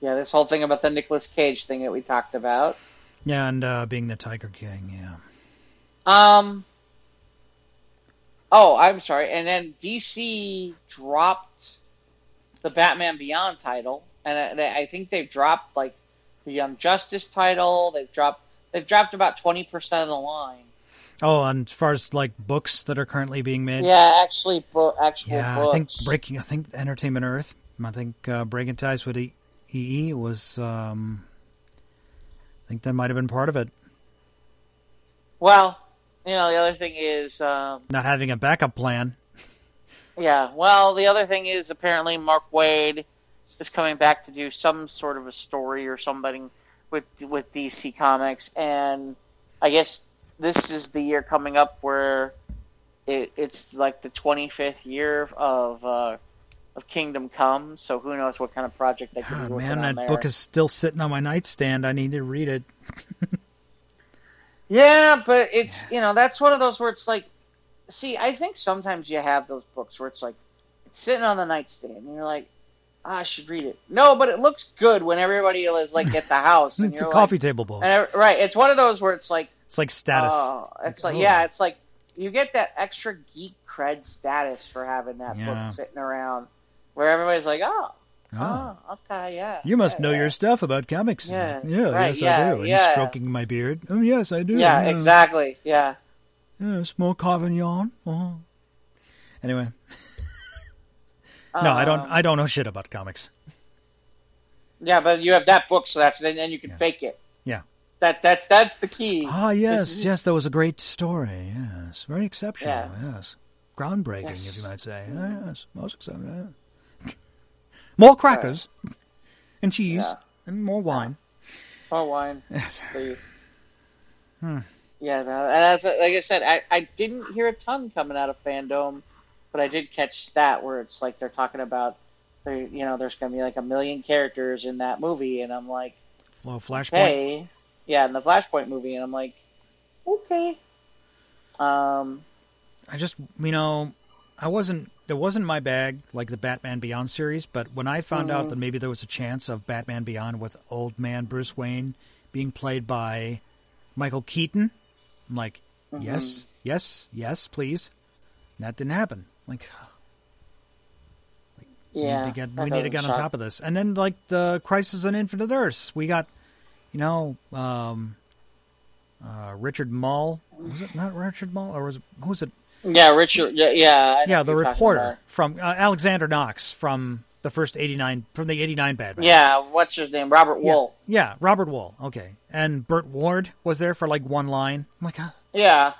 Yeah, this whole thing about the Nicolas Cage thing that we talked about. yeah, and uh, being the Tiger King, yeah. Um. Oh, I'm sorry. And then DC dropped the Batman Beyond title, and I, I think they've dropped like the Young Justice title. They've dropped they've dropped about twenty percent of the line. Oh, and as far as like books that are currently being made, Yeah, actually, bo- actual yeah, books. I think breaking. I think Entertainment Earth. I think uh, breaking ties with E- EE was. Um, I think that might have been part of it. Well, you know, the other thing is, um, Not having a backup plan. yeah. Well, the other thing is apparently Mark Waid is coming back to do some sort of a story or something with with DC Comics, and I guess this is the year coming up where it, it's like the 25th year of uh, of Kingdom Come. So who knows what kind of project they could be Oh, working man, on that there. book is still sitting on my nightstand. I need to read it. Yeah, but it's you know that's one of those where it's like, see, I think sometimes you have those books where it's like it's sitting on the nightstand and you're like, ah, I should read it. No, but it looks good when everybody is like at the house and It's a you're coffee table book. right. It's one of those where it's like, It's like status. oh, it's like Oh. yeah, it's like you get that extra geek cred status for having that Yeah. book sitting around, where everybody's like, oh, Oh. oh, okay, yeah, You must yeah, know yeah. your stuff about comics. Yeah, yeah, right, yes, I do. And yeah. stroking my beard. Oh, yes, I do. Yeah, exactly. Yeah. Yeah, small Cavignon. Uh-huh. Anyway, no, I don't. Um, I don't know shit about comics. Yeah, but you have that book, so that's then and you can Yeah. fake it. Yeah. That that's that's the key. Ah, yes, yes, that was a great story. Yes, very exceptional. Yeah. Yes, groundbreaking, Yes. if you might say. Yes, most exceptional. Yeah. more crackers and cheese and more wine. More wine, Yes. please. Hmm. Yeah, no, and that's like I said, I, I didn't hear a ton coming out of FanDome, but I did catch that where it's like they're talking about, you know, there's gonna be like a million characters in that movie, and I'm like, Well, Flashpoint. hey, yeah, in the Flashpoint movie, and I'm like, okay. Um, I just, you know, I wasn't. It wasn't my bag like the Batman Beyond series, but when I found out Mhm. that maybe there was a chance of Batman Beyond with old man Bruce Wayne being played by Michael Keaton, I'm like, Mhm. yes, yes, yes, please. And that didn't happen. Like, we yeah, need to get we need to get on top of this. And then like the Crisis on Infinite Earths, we got, you know, um, uh, Richard Mull. Was it not Richard Mull, or was it, who was it? Yeah, Richard. Yeah, yeah. Yeah, the reporter from uh, Alexander Knox from the first eighty nine from the eighty nine Batman. Yeah, what's his name? Robert yeah, Wool. yeah, Robert Wuhl. Okay, and Burt Ward was there for like one line. I'm like, huh? Yeah,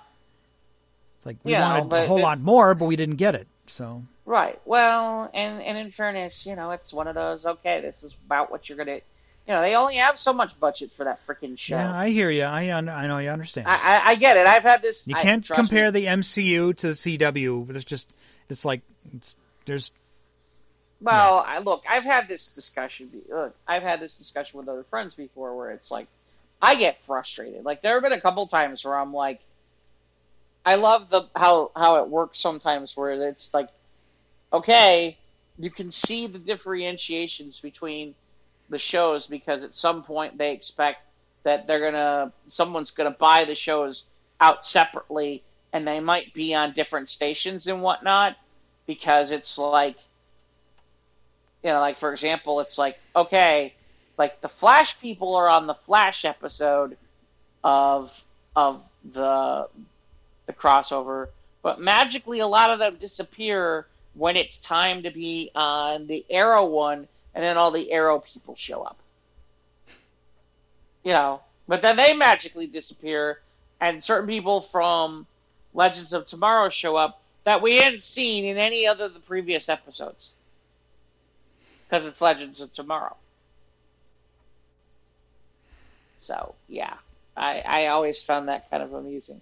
like we Yeah, wanted a whole it- lot more, but we didn't get it. So right. Well, and and in fairness, you know, it's one of those. Okay, this is about what you're gonna. You know, they only have so much budget for that freaking show. yeah, I hear you. I I know you understand. I, I, I get it. I've had this. You can't trust compare me. the MCU to the CW. But it's just, it's like, it's, there's, Well, I look, I've had this discussion. Look, I've had this discussion with other friends before, where it's like, I get frustrated. Like there have been a couple times where I'm like, I love the how how it works sometimes, where it's like, okay, you can see the differentiations between the shows because at some point they expect that they're gonna someone's gonna buy the shows out separately and they might be on different stations and whatnot because it's like you know like for example it's like okay like the flash people are on the flash episode of of the the crossover but magically a lot of them disappear when it's time to be on the arrow one and then all the arrow people show up you know but then they magically disappear and certain people from Legends of Tomorrow show up that we hadn't seen in any other of the previous episodes. Because it's Legends of Tomorrow. So, yeah. I, I always found that kind of amusing.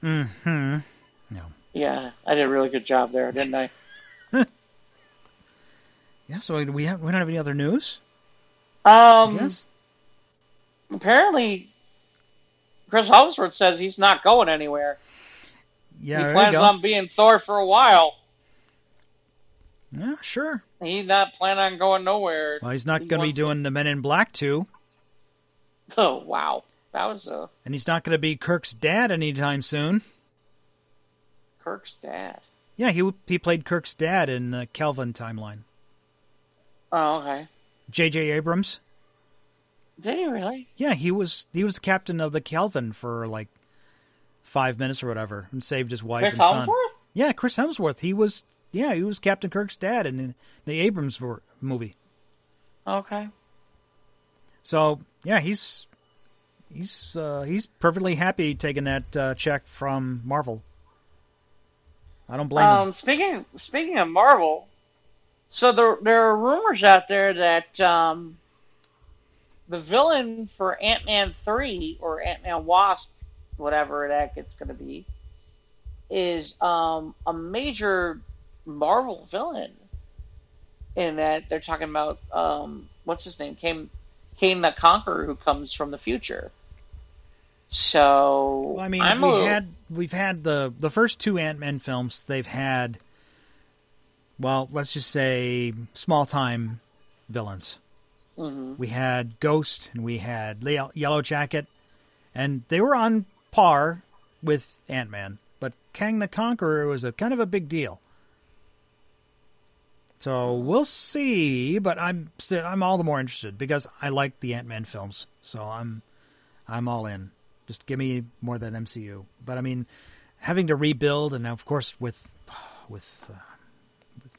Hmm. No. Yeah, I did a really good job there, didn't I? Yeah. So we have we don't have any other news. Um, apparently, Chris Hemsworth says he's not going anywhere. Yeah. he plans on being Thor for a while. Yeah. Sure. He's not planning on going nowhere. Well, he's not He going to be doing the Men in Black two, Oh wow, that was uh, and he's not going to be Kirk's dad anytime soon. Kirk's dad. Yeah, he he played Kirk's dad in the Kelvin timeline. Oh okay. J.J. Abrams. Did he really? Yeah, he was he was captain of the Kelvin for like five minutes or whatever, and saved his wife Chris and son. Hemsworth? Yeah, Chris Hemsworth. He was yeah he was Captain Kirk's dad in the, the Abrams movie. Okay. So yeah, he's he's uh, he's perfectly happy taking that uh, check from Marvel. I don't blame him. Um, speaking speaking of Marvel, so there there are rumors out there that um, the villain for Ant Man three or Ant Man Wasp, whatever heck it's going to be, is um, a major Marvel villain. In that they're talking about um, what's his name, Kang Kang the Conqueror, who comes from the future. So Well, I mean, I'm we little- had we've had the the first two Ant Man films. They've had, well, let's just say small time villains. Mhm. We had Ghost and we had Le- Yellow Jacket, and they were on par with Ant Man. But Kang the Conqueror was a kind of a big deal. So we'll see, but I'm still I'm all the more interested because I like the Ant Man films. So I'm I'm all in. Just give me more than MCU. But I mean, having to rebuild, and of course with with uh, with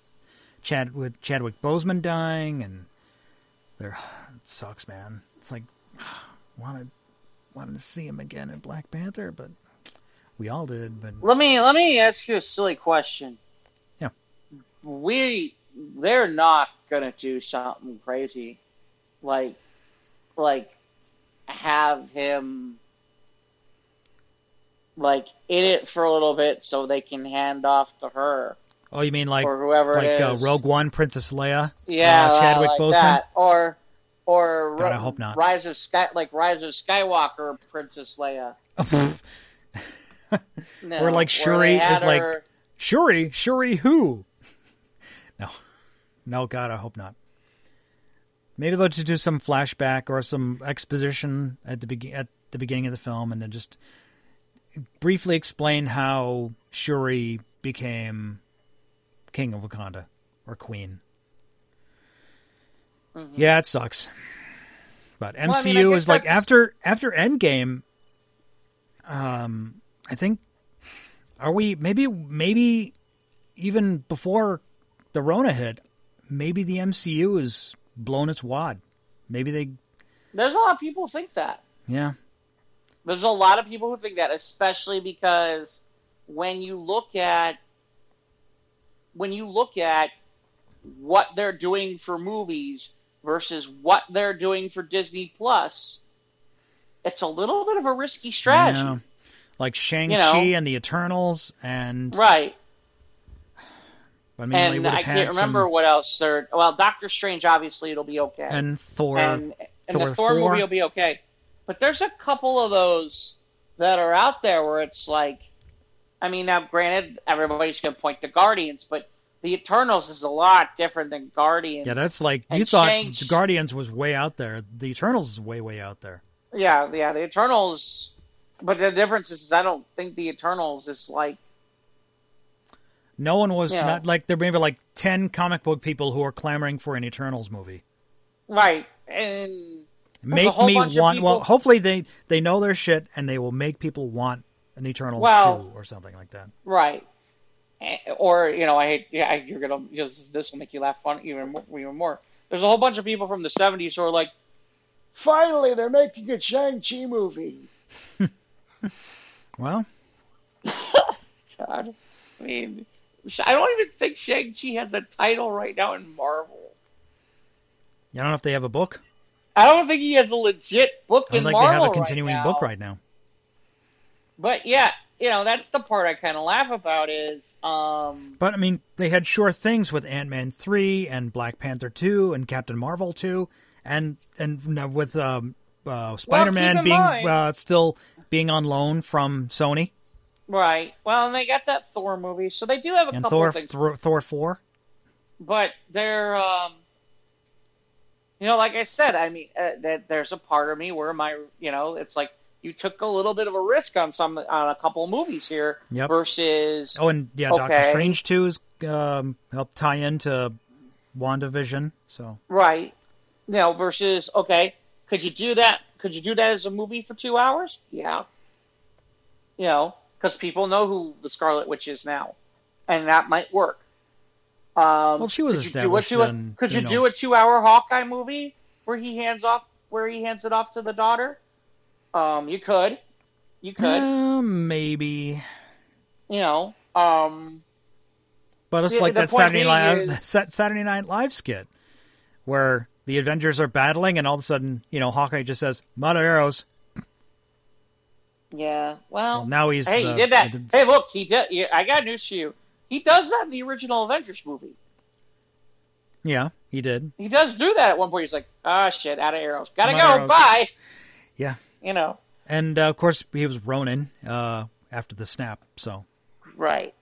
Chad with Chadwick Boseman dying, and there it sucks, man. It's like wanted wanted to see him again in Black Panther, but we all did. But Let me let me ask you a silly question. Yeah. We they're not gonna do something crazy, like like have him like in it for a little bit so they can hand off to her oh, you mean like or whoever like uh. Rogue One, Princess Leia? yeah, uh, Chadwick like Boseman? that. or or God, I hope not. Rise of Sky like Rise of Skywalker, Princess Leia. No, Or like Shuri is like- Shuri, Shuri, who? No, no, God, I hope not. Maybe they'll just do some flashback or some exposition at the be- at the beginning of the film, and then just briefly explain how Shuri became king of Wakanda or queen. Yeah, it sucks. But MCU Mm-hmm. I mean, I is like that's- after after Endgame. Um, I think are we maybe maybe even before the Rona hit, maybe the MCU is blown its wad. Maybe they, There's a lot of people think that. yeah, There's a lot of people who think that, especially because when you look at when you look at what they're doing for movies versus what they're doing for Disney Plus, it's a little bit of a risky strategy. yeah. like Shang Chi You know. and the Eternals, and Right. I mean, and I can't remember some, what else they're well, Doctor Strange obviously it'll be okay. and Thor. and, and Thor the Thor 4. movie will be okay. But there's a couple of those that are out there where it's like, I mean, now granted, everybody's going to point to Guardians, but the Eternals is a lot different than Guardians. yeah, that's like and you thought Shang- Guardians was way out there. The Eternals is way way out there. yeah, yeah, the Eternals. But the difference is, I don't think the Eternals is like, No one was not like there may be like ten comic book people who are clamoring for an Eternals movie. right, and Make me want. Well, hopefully they they know their shit and they will make people want an Eternal Well- two or something like that. right. Eh, Or you know, I hate. Yeah, you're gonna. This, this will make you laugh fun even more, even more. There's a whole bunch of people from the '70s who are like, "Finally, they're making a Shang Chi movie." Well, God, I mean, I don't even think Shang Chi has a title right now in Marvel. I don't know if they have a book. I don't think he has a legit book I in think Marvel they have a continuing now. book right now. But yeah, you know, that's the part I kind of laugh about is, um, But I mean, they had sure things with Ant Man three and Black Panther two and Captain Marvel two, and and now with um, uh, Spider Man in being uh, still being on loan from Sony right. Well, and they got that Thor movie, so they do have a and couple Thor of things. Thor, Thor four. but they're um you know like i said i mean uh, that there's a part of me where my you know it's like you took a little bit of a risk on some on a couple of movies here Yep. versus Oh, and yeah, Doctor Strange two is um, helped tie into WandaVision. So. Right. You know versus okay could you do that could you do that as a movie for two hours? Yeah. You know because people know who the scarlet witch is now and that might work um, Well, she was could you do a established two, in, could you, you know- do a two-hour Hawkeye movie where he hands off where he hands it off to the daughter? Um, you could, you could, Uh, maybe, you know. Um, but it's The- like the that Saturday Night is- Saturday Night Live skit where the Avengers are battling, and all of a sudden, you know, Hawkeye just says, "I'm out of arrows." yeah. Well, Well, now he's hey, the- he did that. the- Hey, look, he did. Yeah, I got news for you. He does that in the original Avengers movie. Yeah, he did. He does do that at one point. He's like, ah, shit, out of arrows. Gotta go. arrows. Bye. Yeah, You know. and uh, of course he was Ronin uh, after the snap. So, Right.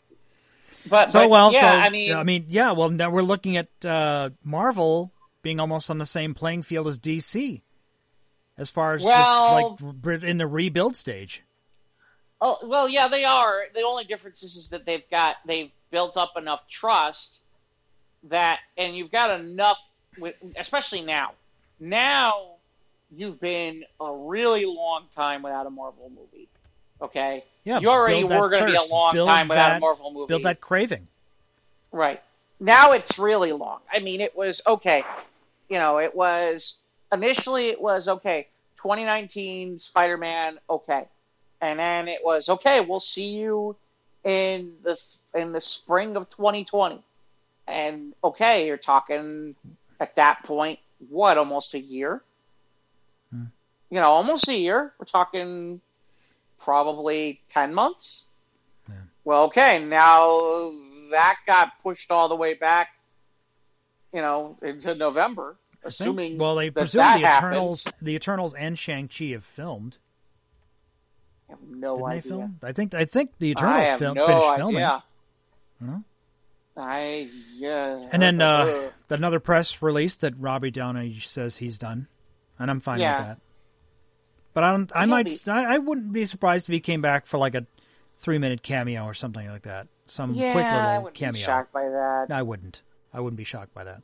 But so but, well, yeah, so I mean, I mean, yeah. Well, now we're looking at uh, Marvel being almost on the same playing field as DC, as far as Well- just, like in the rebuild stage. Oh well, yeah, they are. The only difference is, is that they've got they've built up enough trust that, and you've got enough, with, especially now. Now you've been a really long time without a Marvel movie. Okay, Yeah, you already were going to be a long Build time without that- a Marvel movie. Build that craving. Right. Now it's really long. I mean, it was okay. You know, it was initially it was okay. 2019 Spider-Man, okay, and then it was okay. We'll see you in the in the spring of 2020, and okay, you're talking at that point what almost a year. Hmm. You know, almost a year. We're talking probably 10 months. Yeah. Well, okay, now that got pushed all the way back, you know, into November, I think- assuming well, they that presume that the happens. Eternals, the Eternals, and Shang Chi have filmed. I have no Didn't idea. film? I think I think the I Eternals film, no finished idea. filming. Huh? I yeah. And then uh, another press release that Robbie Downey says he's done, and I'm fine Yeah. with that. But I don't. I He'll might. be- I, I wouldn't be surprised if he came back for like a three minute cameo or something like that. Some yeah, quick I little wouldn't be cameo. shocked by that. I wouldn't. I wouldn't be shocked by that.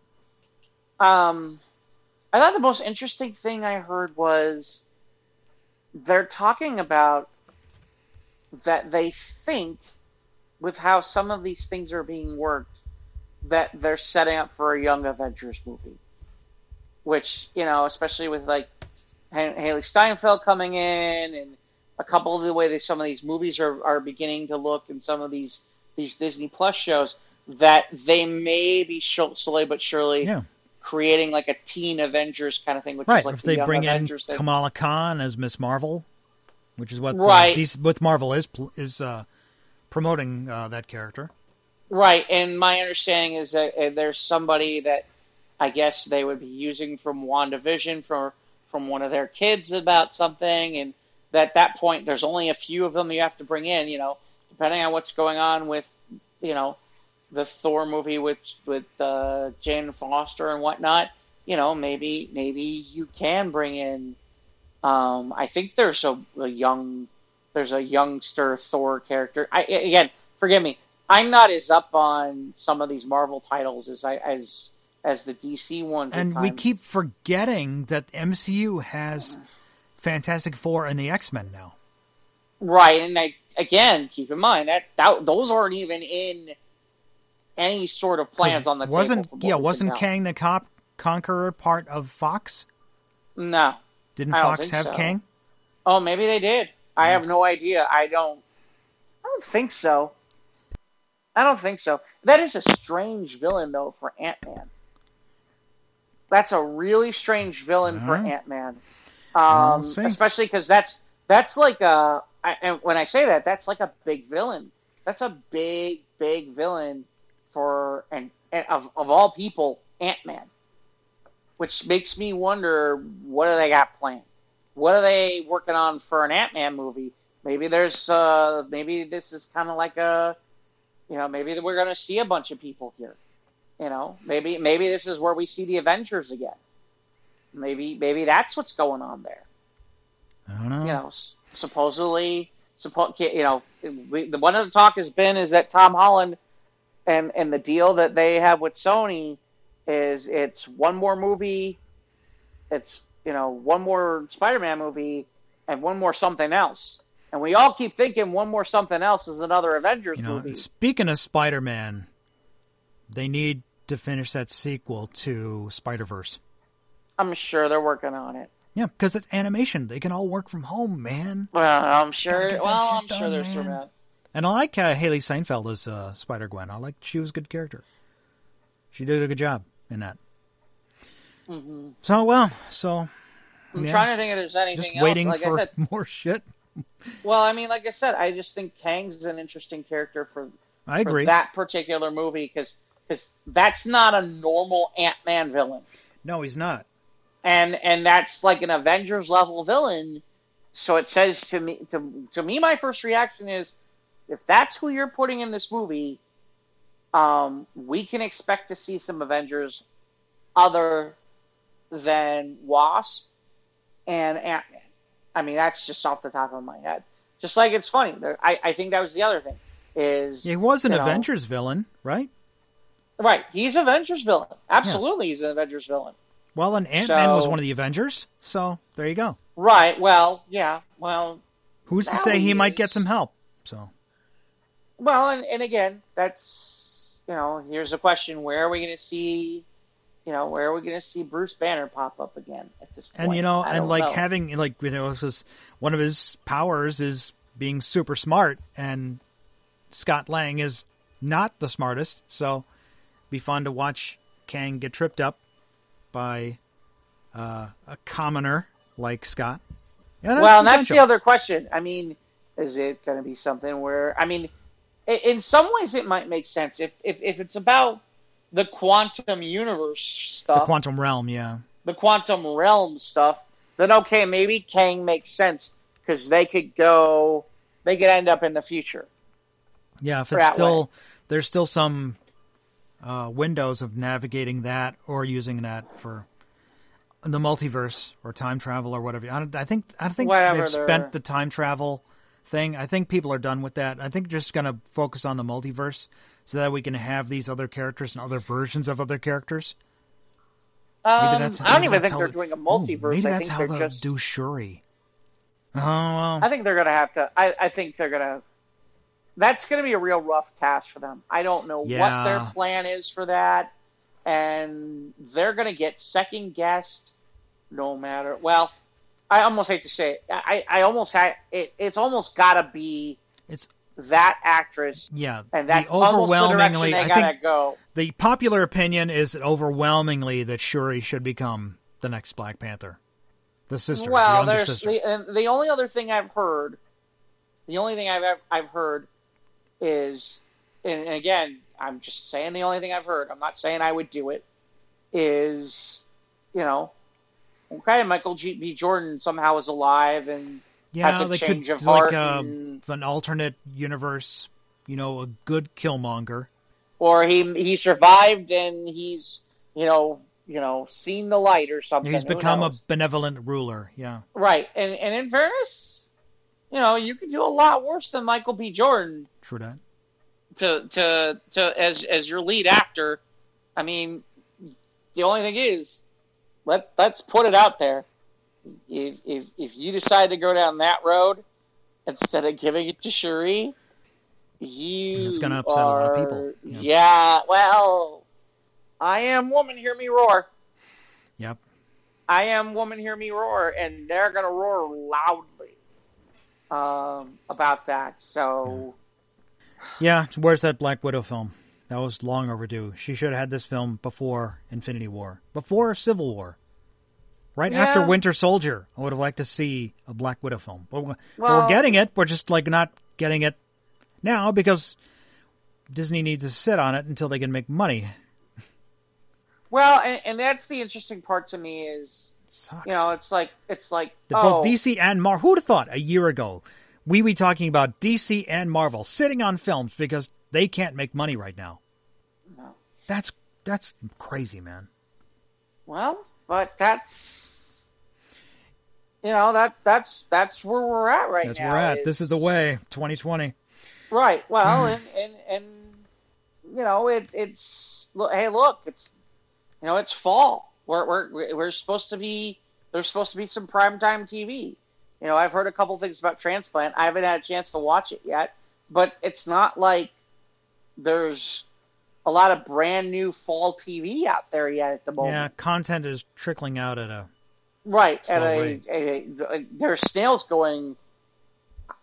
Um, I thought the most interesting thing I heard was they're talking about that they think with how some of these things are being worked that they're setting up for a young Avengers movie, which you know, especially with like Hailee Steinfeld coming in and a couple of the way that some of these movies are, are beginning to look and some of these these Disney Plus shows that they may be slowly but surely Yeah. creating like a teen Avengers kind of thing, which Right. is like if the they bring in Avengers thing. Kamala Khan as Miss Marvel, which is what uh, Right. DC, what Marvel is is uh, promoting uh, that character. Right, and my understanding is that uh, there's somebody that I guess they would be using from WandaVision for from one of their kids about something, and that at that point there's only a few of them you have to bring in. You know, depending on what's going on with you know the Thor movie with with uh, Jane Foster and whatnot. You know, maybe maybe you can bring in. Um, I think there's a, a young there's a youngster Thor character. I again, forgive me. I'm not as up on some of these Marvel titles as I as as the DC ones. And we keep forgetting that MCU has Fantastic Four and the X Men now. right, and I again keep in mind that, that those aren't even in any sort of plans on the wasn't yeah wasn't. Kang the Cop Conqueror part of Fox? No. Didn't Fox have so. Kang? Oh, maybe they did. I have no idea. I don't. I don't think so. I don't think so. That is a strange villain, though, for Ant Man. That's a really strange villain for. Ant Man. Um, especially because that's that's like a. I, and when I say that, that's like a big villain. That's a big, big villain for and, and of of all people, Ant Man. Which makes me wonder, what do they got planned? What are they working on for an Ant Man movie? Maybe there's, uh, maybe this is kind of like a, you know, maybe we're going to see a bunch of people here. You know, maybe maybe this is where we see the Avengers again. Maybe maybe that's what's going on there. I don't know. You know, supposedly, suppo- you know, we, the one of the talk has been is that Tom Holland and and the deal that they have with Sony is it's one more movie, it's you know one more Spider-Man movie, and one more something else. And we all keep thinking one more something else is another Avengers You know, movie. speaking of Spider Man, they need to finish that sequel to Spider Verse. I'm sure they're working on it. Yeah, because it's animation. They can all work from home, man. Well, I'm sure. Well, I'm sure done, there's some. And I like uh, Hailee Seinfeld as uh, Spider Gwen. I like she was a good character. She did a good job in that. So well, so mm-hmm. I'm yeah, trying to think if there's anything just else. waiting like for said, more shit. well, I mean, like I said, I just think Kang's an interesting character for, I for agree. that particular movie because because that's not a normal Ant Man villain, No, he's not. and and that's like an Avengers level villain. So it says to me, to to me, my first reaction is, if that's who you're putting in this movie, um, we can expect to see some Avengers other than Wasp and Ant Man. I mean, that's just off the top of my head. Just like it's funny. There, I, I think that was the other thing. Is He was an you know, Avengers villain, right? right? He's an Avengers villain. Absolutely, he's an Avengers villain. Well, and Ant Man was one of the Avengers, so there you go. Right. Well, yeah. Well, Who's to say he he might get some help? So well, and, and again, that's you know, here's the question: Where are we going to see? You know, where are we going to see Bruce Banner pop up again at this point? and you know, and like know. having like you know, because one of his powers is being super smart, and Scott Lang is not the smartest, so be fun to watch Kang get tripped up by uh, a commoner like Scott. Yeah, well, and that's the other question. I mean, is it going to be something where I mean, in some ways it might make sense if if, if it's about the quantum universe stuff, the quantum realm. Yeah, the quantum realm stuff, then okay, maybe Kang makes sense because they could go, they could end up in the future. yeah. If it's still there's still some uh, windows of navigating that or using that for the multiverse or time travel or whatever. I, don't, I think I think Whatever they've spent the time travel thing. I think people are done with that. I think just going to focus on the multiverse so that we can have these other characters and other versions of other characters. Maybe Um, that's I don't even think they're they- doing a multiverse. maybe I that's think how they're they'll just. do Shuri. Oh well, I think they're gonna have to. I, I think they're gonna. that's going to be a real rough task for them. I don't know Yeah. what their plan is for that, and they're going to get second guessed no matter. Well, I almost hate to say it. I, I almost had it. It's almost got to be It's that actress, yeah. and that's the almost the overwhelmingly. they I gotta think go. the popular opinion is overwhelmingly that Shuri should become the next Black Panther, the sister, the well, younger there's sister. the, and the only other thing I've heard, the only thing I've I've heard is, and again, I'm just saying the only thing I've heard. I'm not saying I would do it. Is, you know, okay, Michael G. B. Jordan somehow is alive and yeah, has a change could of do like heart a, and- an alternate universe. You know, a good Killmonger. or he he survived and he's you know you know seen the light or something. He's become a benevolent ruler. Yeah, right. And and in fairness, you know, you can do a lot worse than Michael B. Jordan. true that. to to to as as your lead actor. I mean, the only thing is, let let's put it out there. If if if you decide to go down that road instead of giving it to Shuri, you It's gonna upset a lot of people, yeah. Yeah. well, I am woman. Hear me roar. Yep. I am woman. Hear me roar, and they're gonna roar loudly um, about that. So. Yeah, where's that Black Widow film? That was long overdue. She should have had this film before Infinity War, before Civil War, right Yeah. after Winter Soldier. I would have liked to see a Black Widow film, but we're, Well- we're getting it. We're just like not getting it now because Disney needs to sit on it until they can make money. Well, and, and that's the interesting part to me is sucks. you know it's like it's like The- oh, both DC and Marvel. Who'd have thought a year ago we be talking about DC and Marvel sitting on films because they can't make money right now? No. That's that's crazy, man. well, but that's you know that's that's that's where we're at right That's now. where we're at. This is the way. 2020. right. Well, and and and you know it it's look, hey look it's you know it's fall. We're we're we're supposed to be there's supposed to be some primetime TV. You know, I've heard a couple things about transplant. I haven't had a chance to watch it yet, but it's not like there's a lot of brand new fall TV out there yet at the moment. Yeah, content is trickling out at a. Right. And a, a, a, there's snails going,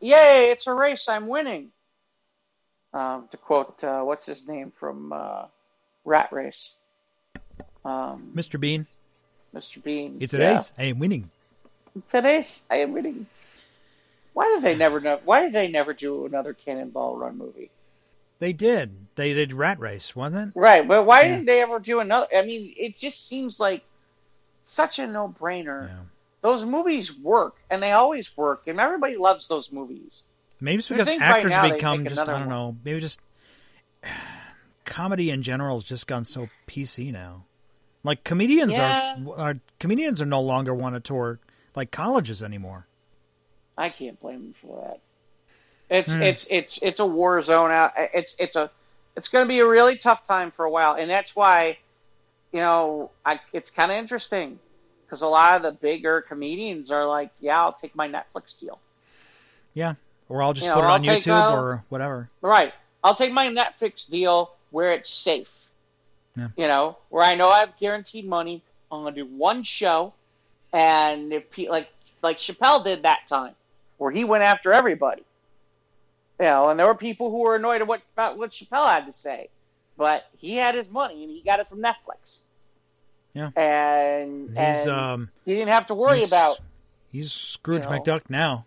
Yay, it's a race, I'm winning. Um, to quote, uh, what's his name from uh, Rat Race? Um, Mr. Bean, Mr. Bean. it's yeah. race. I am winning. Today's I am winning. Why did they never know? Why did they never do another Cannonball Run movie? They did. They did Rat Race, wasn't it? Right, but why Yeah. didn't they ever do another? I mean, it just seems like such a no-brainer. Yeah. Those movies work, and they always work, and everybody loves those movies. Maybe it's because actors now become just I don't one. know. Maybe just comedy in general has just gone so PC now. Like comedians Yeah. are, are comedians are no longer want to tour like colleges anymore. I can't blame them for that. It's Hmm. it's it's it's a war zone out. It's it's a it's going to be a really tough time for a while, and that's why, you know, I, it's kind of interesting because a lot of the bigger comedians are like, "Yeah, I'll take my Netflix deal." Yeah, or I'll just You know, put it I'll on take, YouTube uh, or whatever. Right. I'll take my Netflix deal where it's safe. Yeah. You know, where I know I have guaranteed money. I'm gonna do one show, and if pe- like like Chappelle did that time, where he went after everybody. You know, and there were people who were annoyed at what about what Chappelle had to say, but he had his money and he got it from Netflix. Yeah. And, He's and um he didn't have to worry he's, about he's Scrooge you know. McDuck now.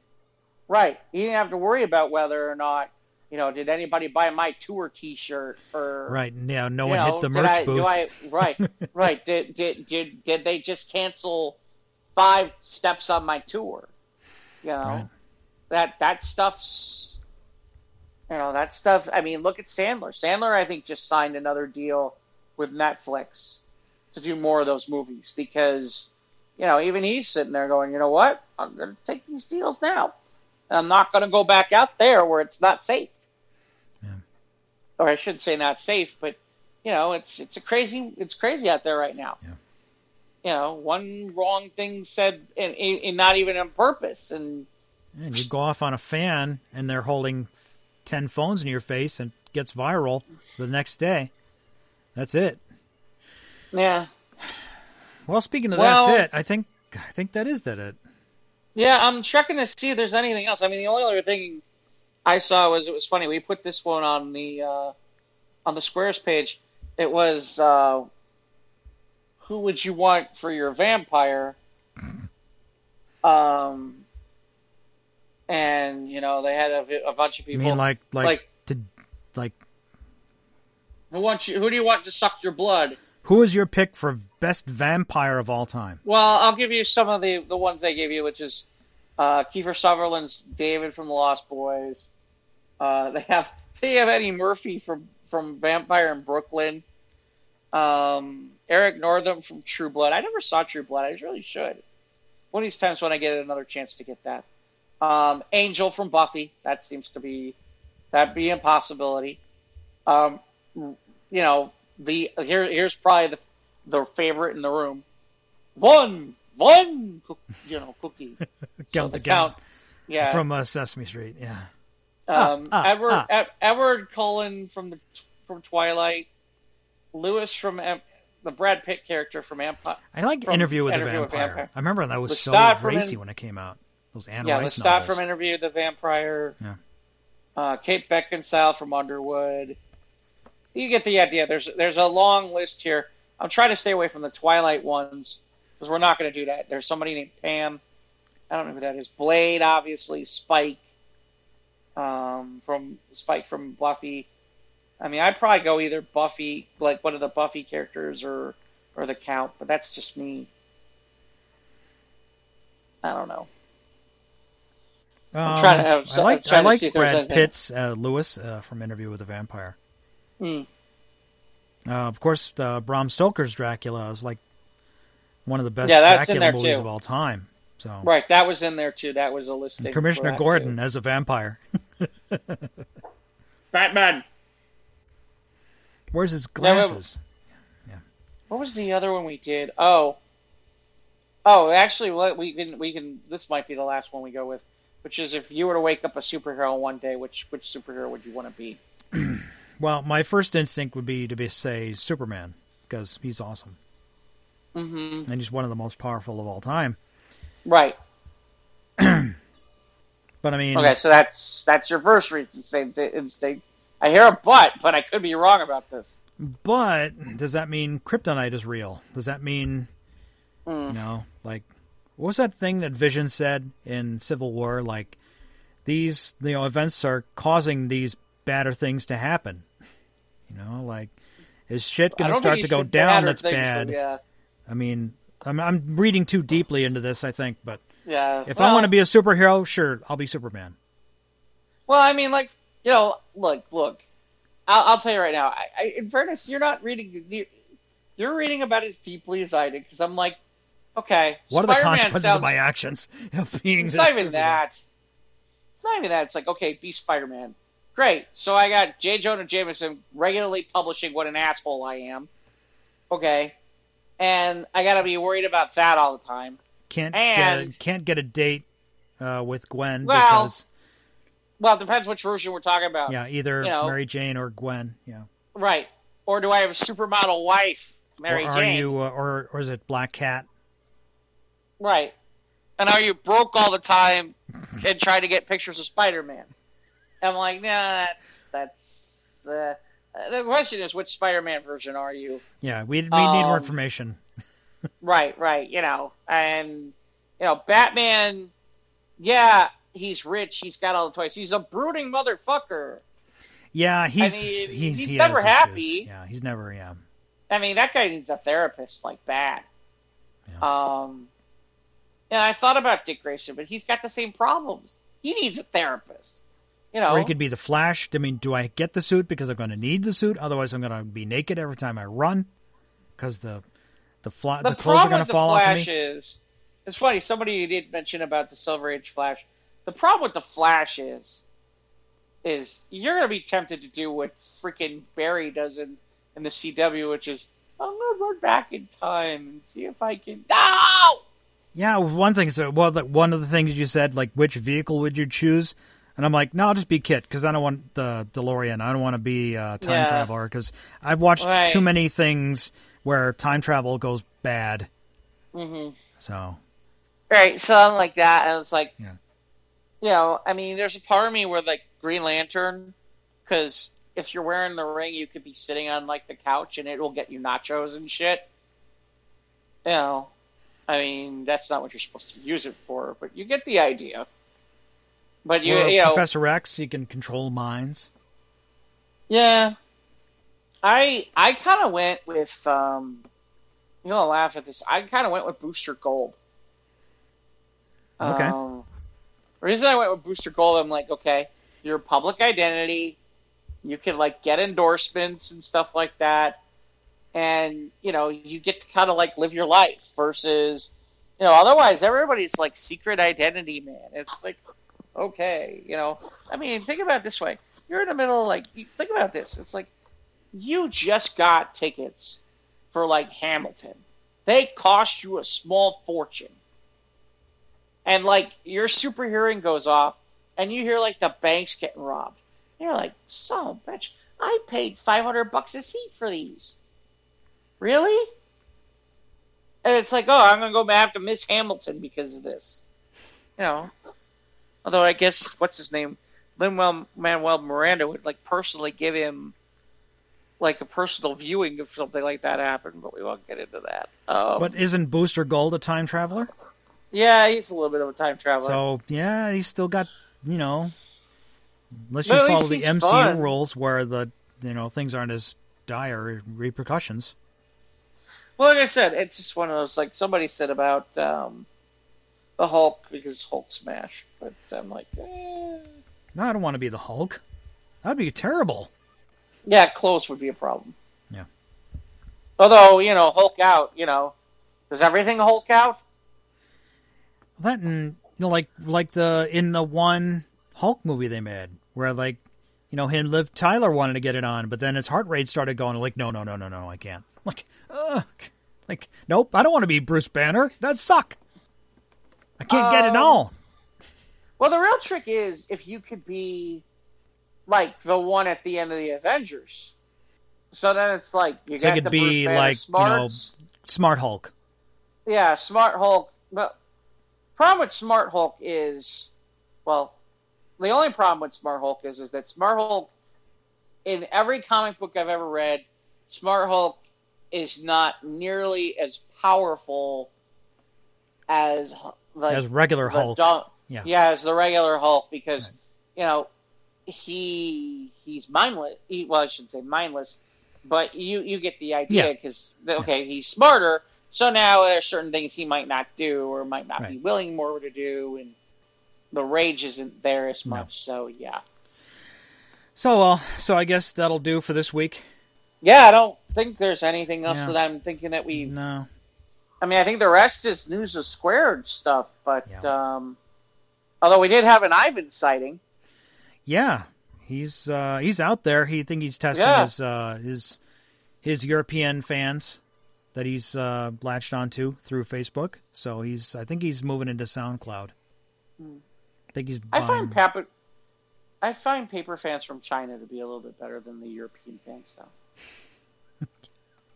Right. He didn't have to worry about whether or not, you know, did anybody buy my tour T-shirt or Right. Yeah, no one know, hit the merch I, booth. I, right, right. Did, did did did they just cancel five steps on my tour? You know, Right. that that stuff's you know that stuff. I mean, look at Sandler. Sandler, I think, just signed another deal with Netflix to do more of those movies because you know even he's sitting there going, you know what, I'm going to take these deals now. And I'm not going to go back out there where it's not safe. Yeah. Or I should say not safe, but you know, it's it's a crazy it's crazy out there right now. Yeah. You know, one wrong thing said, and, and not even on purpose, and And you go off on a fan, and they're holding ten phones in your face and gets viral the next day. That's it. Yeah. Well, speaking of Well- that's it, I think I think that is that it. Yeah, I'm checking to see if there's anything else. I mean, the only other thing I saw was it was funny. We put this one on the uh, on the squares page. It was uh, who would you want for your vampire? Um, and you know they had a, a bunch of people. mean, like like, like- to like who wants you? Who do you want to suck your blood? who is your pick for best vampire of all time? Well, I'll give you some of the the ones they gave you, which is uh, Kiefer Sutherland's David from The Lost Boys. Uh, they have they have Eddie Murphy from from Vampire in Brooklyn. Um, Eric Northman from True Blood. I never saw True Blood. I really should. One of these times when I get another chance to get that. Um, Angel from Buffy. That seems to be that be a possibility. Um, you know the here here's probably the the favorite in the room. One one cook, you know cookie. Count So the count Yeah. from uh, Sesame Street. Yeah. um, ah, Edward ah. Edward Cullen from the from Twilight. Lewis from Em- the Brad Pitt character from Empire. I like From Interview with Interview the with Vampire. Vampire. I remember that was so Lestat from racy when it came out. Those Anne Yeah, Rice Lestat novels. from Interview the Vampire. Yeah. Uh, Kate Beckinsale from Underworld. You get the idea. There's there's a long list here. I'm trying to stay away from the Twilight ones because we're not going to do that. There's somebody named Pam. I don't know who that is. Blade, obviously. Spike. Um, from Spike from Buffy. I mean, I'd probably go either Buffy, like one of the Buffy characters, or or the Count. But that's just me. I don't know. I'm trying to have- Um, I like I'm trying I to like see Brad anything. Pitt's uh, Lewis uh, from Interview with the Vampire. Hmm. Uh, of course, uh, Bram Stoker's Dracula is like one of the best Yeah, that's in Dracula there, movies too. of all time. So Right, that was in there too. That was a listing. And Commissioner Gordon too. as a vampire. Batman. Where's his but- glasses? What was the other one we did? Oh, oh, actually, what we can we can. This might be the last one we go with, which is if you were to wake up a superhero one day, which which superhero would you want to be? Well, my first instinct would be to be say Superman because he's awesome Mm-hmm. and he's one of the most powerful of all time. Right. But I mean, Okay, so that's that's your first instinct. I hear a but, but I could be wrong about this. but does that mean kryptonite is real? Does that mean Hmm. you know, like what was that thing that Vision said in Civil War? Like these, you know, events are causing these badder things to happen. You know, like is shit going to start to go down? That's bad. but Yeah, I mean, I'm I'm reading too deeply into this. I think, but yeah. if I want to be a superhero, sure, I'll be Superman. Well, I mean, like you know, look, look. I'll, I'll tell you right now. I, I, in fairness, you're not reading. you- You're reading about it as deeply as I did because I'm like, okay, What are the consequences sounds, of my actions of being? It's this not even that. It's not even that. It's like, okay, be Spider-Man. Great. So I got J. Jonah Jameson regularly publishing what an asshole I am. Okay, and I got to be worried about that all the time. Can't And- get can't get a date uh, with Gwen Well, because Well, it depends which version we're talking about. yeah, either you know. Mary Jane or Gwen. Yeah, Right. Or do I have a supermodel wife, Mary or are Jane? you uh, or or is it Black Cat? Right. And are you broke all the time and try to get pictures of Spider-Man? I'm like, nah, that's that's. Uh, the question is, which Spider-Man version are you? Yeah, we we need more Um, information. Right, right. You know, and you know, Batman. Yeah, he's rich. He's got all the toys. He's a brooding motherfucker. Yeah, he's mean, he's he's he never has issues. happy. Yeah, he's never yeah. I mean, that guy needs a therapist like bad. Um, and I thought about Dick Grayson, but he's got the same problems. He needs a therapist. You know, Or he could be the Flash. I mean, do I get the suit because I'm going to need the suit? Otherwise, I'm going to be naked every time I run because the the, fly, the, the clothes are going to fall off of me. is it's funny. Somebody did mention about the Silver Age Flash. The problem with the Flash is is you're going to be tempted to do what freaking Barry does in in the CW, which is I'm going to run back in time and see if I can. No. Yeah, one thing. So, well, the, one of the things you said, like which vehicle would you choose? And I'm like, no, I'll just be KITT because I don't want the DeLorean. I don't want to be a time Yeah. traveler because I've watched Right. too many things where time travel goes bad. hmm So Right, something like that, and it's like, Yeah. you know, I mean, there's a part of me where like Green Lantern, because if you're wearing the ring, you could be sitting on like the couch and it will get you nachos and shit. You know, I mean, that's not what you're supposed to use it for, but you get the idea. But you, you know, Professor X, you can control minds. Yeah. I I kind of went with um you're gonna laugh at this. I kind of went with Booster Gold. Okay. Um, the reason I went with Booster Gold, I'm like, okay, you're public identity. You can like get endorsements and stuff like that, and you know you get to kind of like live your life versus, you know, otherwise everybody's like secret identity man. It's like, okay, you know, I mean, think about this way: you're in the middle, like, think about this. It's like you just got tickets for like Hamilton. They cost you a small fortune. And like your super hearing goes off and you hear like the bank's getting robbed. And you're like, of bitch, I paid five hundred bucks a seat for these. Really? And it's like, oh, I'm gonna go have to miss Hamilton because of this. You know. Although I guess what's his name? Lin Manuel Miranda would like personally give him like a personal viewing if something like that happened, but we won't get into that. Um, But isn't Booster Gold a time traveler? yeah, he's a little bit of a time traveler. So yeah, he's still got you know, unless you follow the MCU fun. rules where the you know things aren't as dire repercussions. Well, like I said, it's just one of those like somebody said about um, the Hulk because Hulk smash, but I'm like, eh. No, I don't want to be the Hulk. That'd be terrible. yeah, close would be a problem. Yeah. Although you know, Hulk out, you know, does everything Hulk out? That and you know, like like the in the one Hulk movie they made, where like you know him, Liv Tyler wanted to get it on, but then his heart rate started going like, no, no, no, no, no, I can't. Like, ugh, like nope, I don't want to be Bruce Banner. That suck. I can't get it Um, all. Well, the real trick is if you could be like the one at the end of the Avengers. So then it's like you So got could the be Bruce Banner like, you know. Smart Hulk. Yeah, Smart Hulk. But problem with Smart Hulk is, well, the only problem with Smart Hulk is is that Smart Hulk, in every comic book I've ever read, Smart Hulk is not nearly as powerful as like as regular the Hulk. dun- Yeah. yeah, as the regular Hulk because you know he he's mindless. He, well, I shouldn't say mindless, but you you get the idea Yeah. because okay, he's smarter. So now there are certain things he might not do or might not be willing more to do, and the rage isn't there as No. much. So yeah, So well, so I guess that'll do for this week. yeah. I don't think there's anything else Yeah. that I'm thinking that we. No. I mean, I think the rest is news of squared stuff, but Yeah. um, although we did have an Ivan sighting. Yeah, he's uh, he's out there. He think he's testing Yeah. his uh, his his European fans that he's uh, latched onto through Facebook. So he's I think he's moving into SoundCloud. I think he's. Hmm. I find paper, I find paper fans from China to be a little bit better than the European fans, though.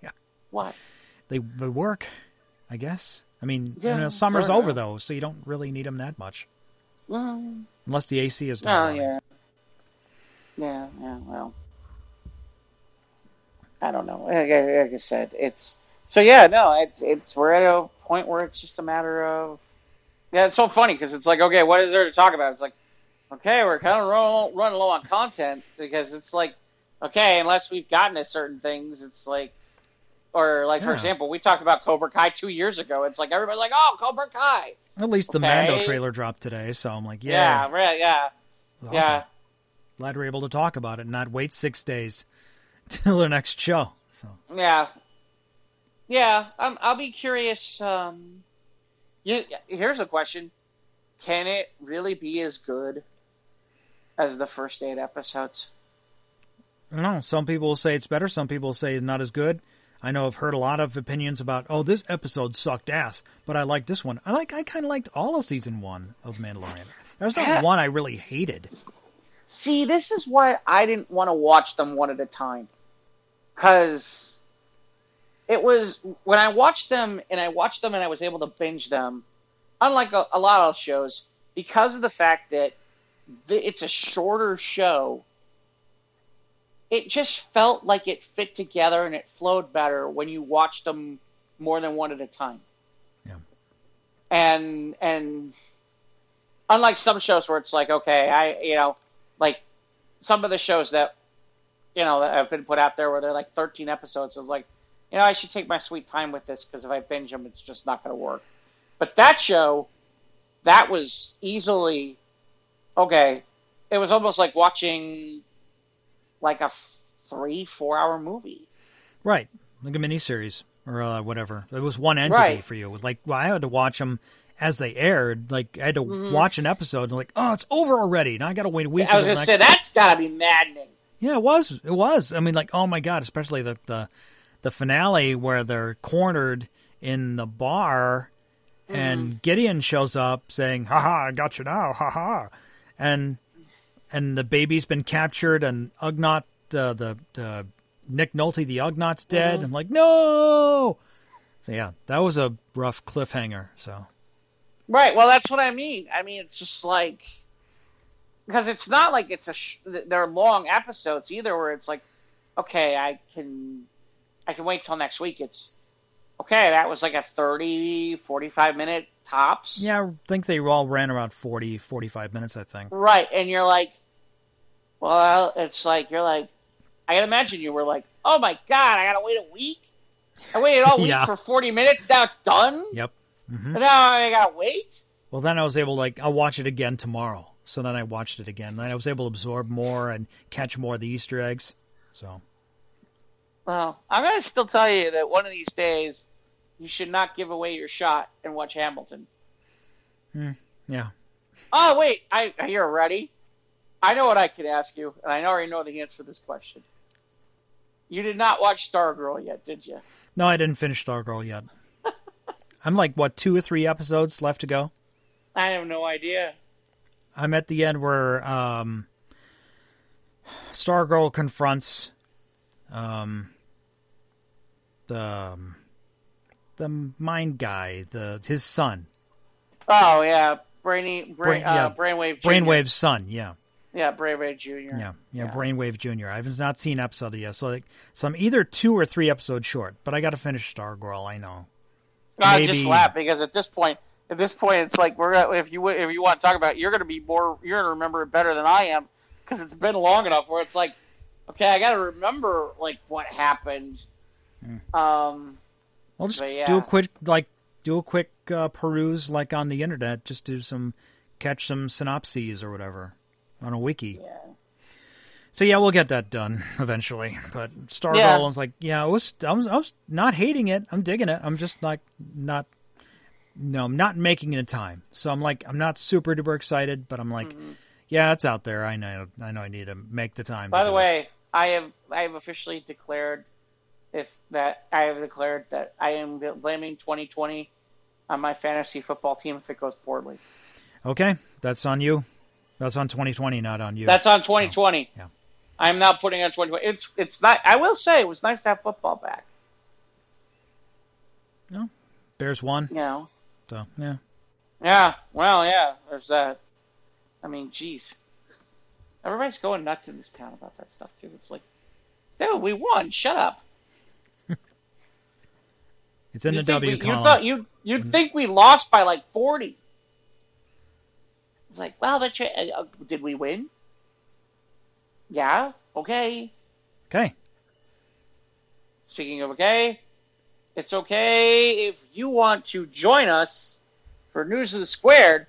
Yeah. What? they they work, I guess. I mean, you know, summer's over though, so you don't really need them that much, Mm, unless the AC is oh running. yeah. Yeah, yeah. Well, I don't know. Like, I- like I said, it's so yeah. No, it's it's we're at a point where it's just a matter of yeah. It's so funny because it's like okay, what is there to talk about? It's like okay, we're kind of run, running low on content because it's like okay, unless we've gotten to certain things, it's like. Or like for example, we talked about Cobra Kai two years ago. It's like everybody's like, "Oh, Cobra Kai!" At least the Okay. Mando trailer dropped today, so I'm like, Yeah, yeah, right, yeah, awesome. yeah. Glad we're able to talk about it and not wait six days till the next show. So Yeah, yeah. I'm, I'll be curious. Um, you, here's a question: Can it really be as good as the first eight episodes? I don't know. Some people say it's better. Some people say it's not as good. I know I've heard a lot of opinions about, oh, this episode sucked ass, but I like this one. I like, I kind of liked all of season one of Mandalorian. There's not Yeah. one I really hated. See, this is why I didn't want to watch them one at a time. Because it was when I watched them and I watched them and I was able to binge them, unlike a, a lot of shows, because of the fact that the, it's a shorter show, it just felt like it fit together and it flowed better when you watched them more than one at a time. Yeah. And, and, unlike some shows where it's like, okay, I, you know, like some of the shows that you know that have been put out there where they're like 13 episodes is like you know i should take my sweet time with this because if i binge them it's just not going to work but that show that was easily okay it was almost like watching like a three four hour movie Right. Like a miniseries or uh, whatever. It was one entity Right. for you. It was like, well, I had to watch them as they aired. Like, I had to Mhm. watch an episode and like, oh, it's over already. Now I got to wait a week. i was going to say next- that's got to be maddening Yeah, it was. It was. I mean, like, oh my god, especially the the, the finale where they're cornered in the bar, and Gideon shows up saying, "Ha ha, I got you now, ha ha," and and the baby's been captured, and Ugnaught, uh, the the Nick Nolte, the Ugnaught's dead. I'm like, no. So yeah, that was a rough cliffhanger. So Right. Well, that's what I mean. I mean, it's just like because it's not like it's a sh- they're long episodes either, where it's like, okay, I can I can wait till next week. It's okay. That was like a 30, 45 minute tops. yeah, I think they all ran around 40, 45 minutes. I think. Right. And you're like, well, it's like you're like, I can imagine you were like, oh my god, I gotta wait a week. I waited all week Yeah. for forty minutes. Now it's done. Yep. hmm now I gotta wait. Well, then I was able to, like, I'll watch it again tomorrow. So then I watched it again. And I was able to absorb more and catch more of the Easter eggs. So, Well, I'm going to still tell you that one of these days you should not give away your shot and watch Hamilton. yeah. Oh, wait. I You're ready? I know what I could ask you, and I already know the answer to this question. You did not watch Stargirl yet, did you? No, I didn't finish Stargirl yet. I'm like, what, two or three episodes left to go? I have no idea. I'm at the end where um, Stargirl confronts um, the um, the mind guy, the his son, Oh, yeah. Brainy, brain, Brain- uh, yeah. Brainwave Jr. Brainwave's son. Yeah. Yeah, Brainwave Jr. Yeah, yeah, Yeah. Brainwave Junior. I haven't not seen episode yet, so like, so I'm either two or three episodes short. But I got to finish Stargirl. I know. I Maybe- just laugh because at this point, at this point, it's like we're gonna, if you if you want to talk about, it, you're going to be more, you're going to remember it better than I am because it's been long enough where it's like, okay, I got to remember like what happened. Um, I'll just yeah. do a quick like do a quick uh, peruse like on the internet, just do some catch some synopses or whatever on a wiki. yeah, So yeah, we'll get that done eventually. But Stargirl, Yeah. I was like, yeah, it was I was I was not hating it. I'm digging it. I'm just like not. No, I'm not making it in time. So I'm like, I'm not super duper excited, but I'm like, yeah, it's out there. I know, I know, I need to make the time. By the do it. way, I have I have officially declared if that I have declared that I am blaming 2020 on my fantasy football team if it goes poorly. okay, that's on you. That's on 2020, not on you. That's on 2020. Yeah. I'm not putting on 2020. It's it's not. I will say it was nice to have football back. no, Bears won. You know. So yeah, Yeah. Well, yeah. There's that. I mean, geez. Everybody's going nuts in this town about that stuff too. It's like, dude, we won. Shut up. It's in the You'd think W we, column. You thought you you'd think we lost by like 40. It's like, well, that uh, did we win? Yeah. Okay. okay, Speaking of okay, it's okay if you want to join us for News of the Squared,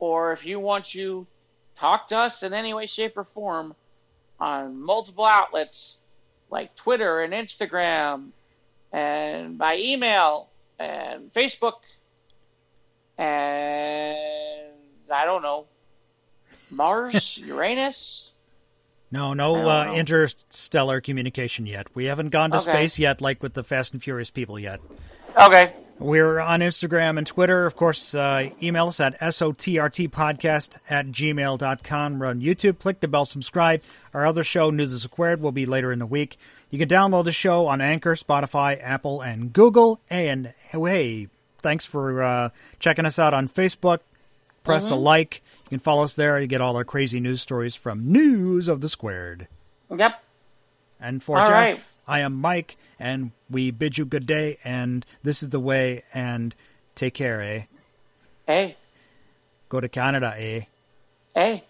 or if you want to talk to us in any way, shape, or form on multiple outlets like Twitter and Instagram, and by email and Facebook, and I don't know, Mars, Uranus. No, no uh, interstellar communication yet. We haven't gone to Okay. space yet, like with the Fast and Furious people yet. Okay. We're on Instagram and Twitter. Of course, uh, email us at sotrtpodcast at gmail.com. We're on YouTube. Click the bell, subscribe. Our other show, News is Squared, will be later in the week. You can download the show on Anchor, Spotify, Apple, and Google. And hey, thanks for uh, checking us out on Facebook. Press a like. You can follow us there. You get all our crazy news stories from News of the Squared. Yep. And for All Jeff, right. I am Mike, and we bid you good day, and this is the way, and take care, eh? Eh? Go to Canada, eh? Hey.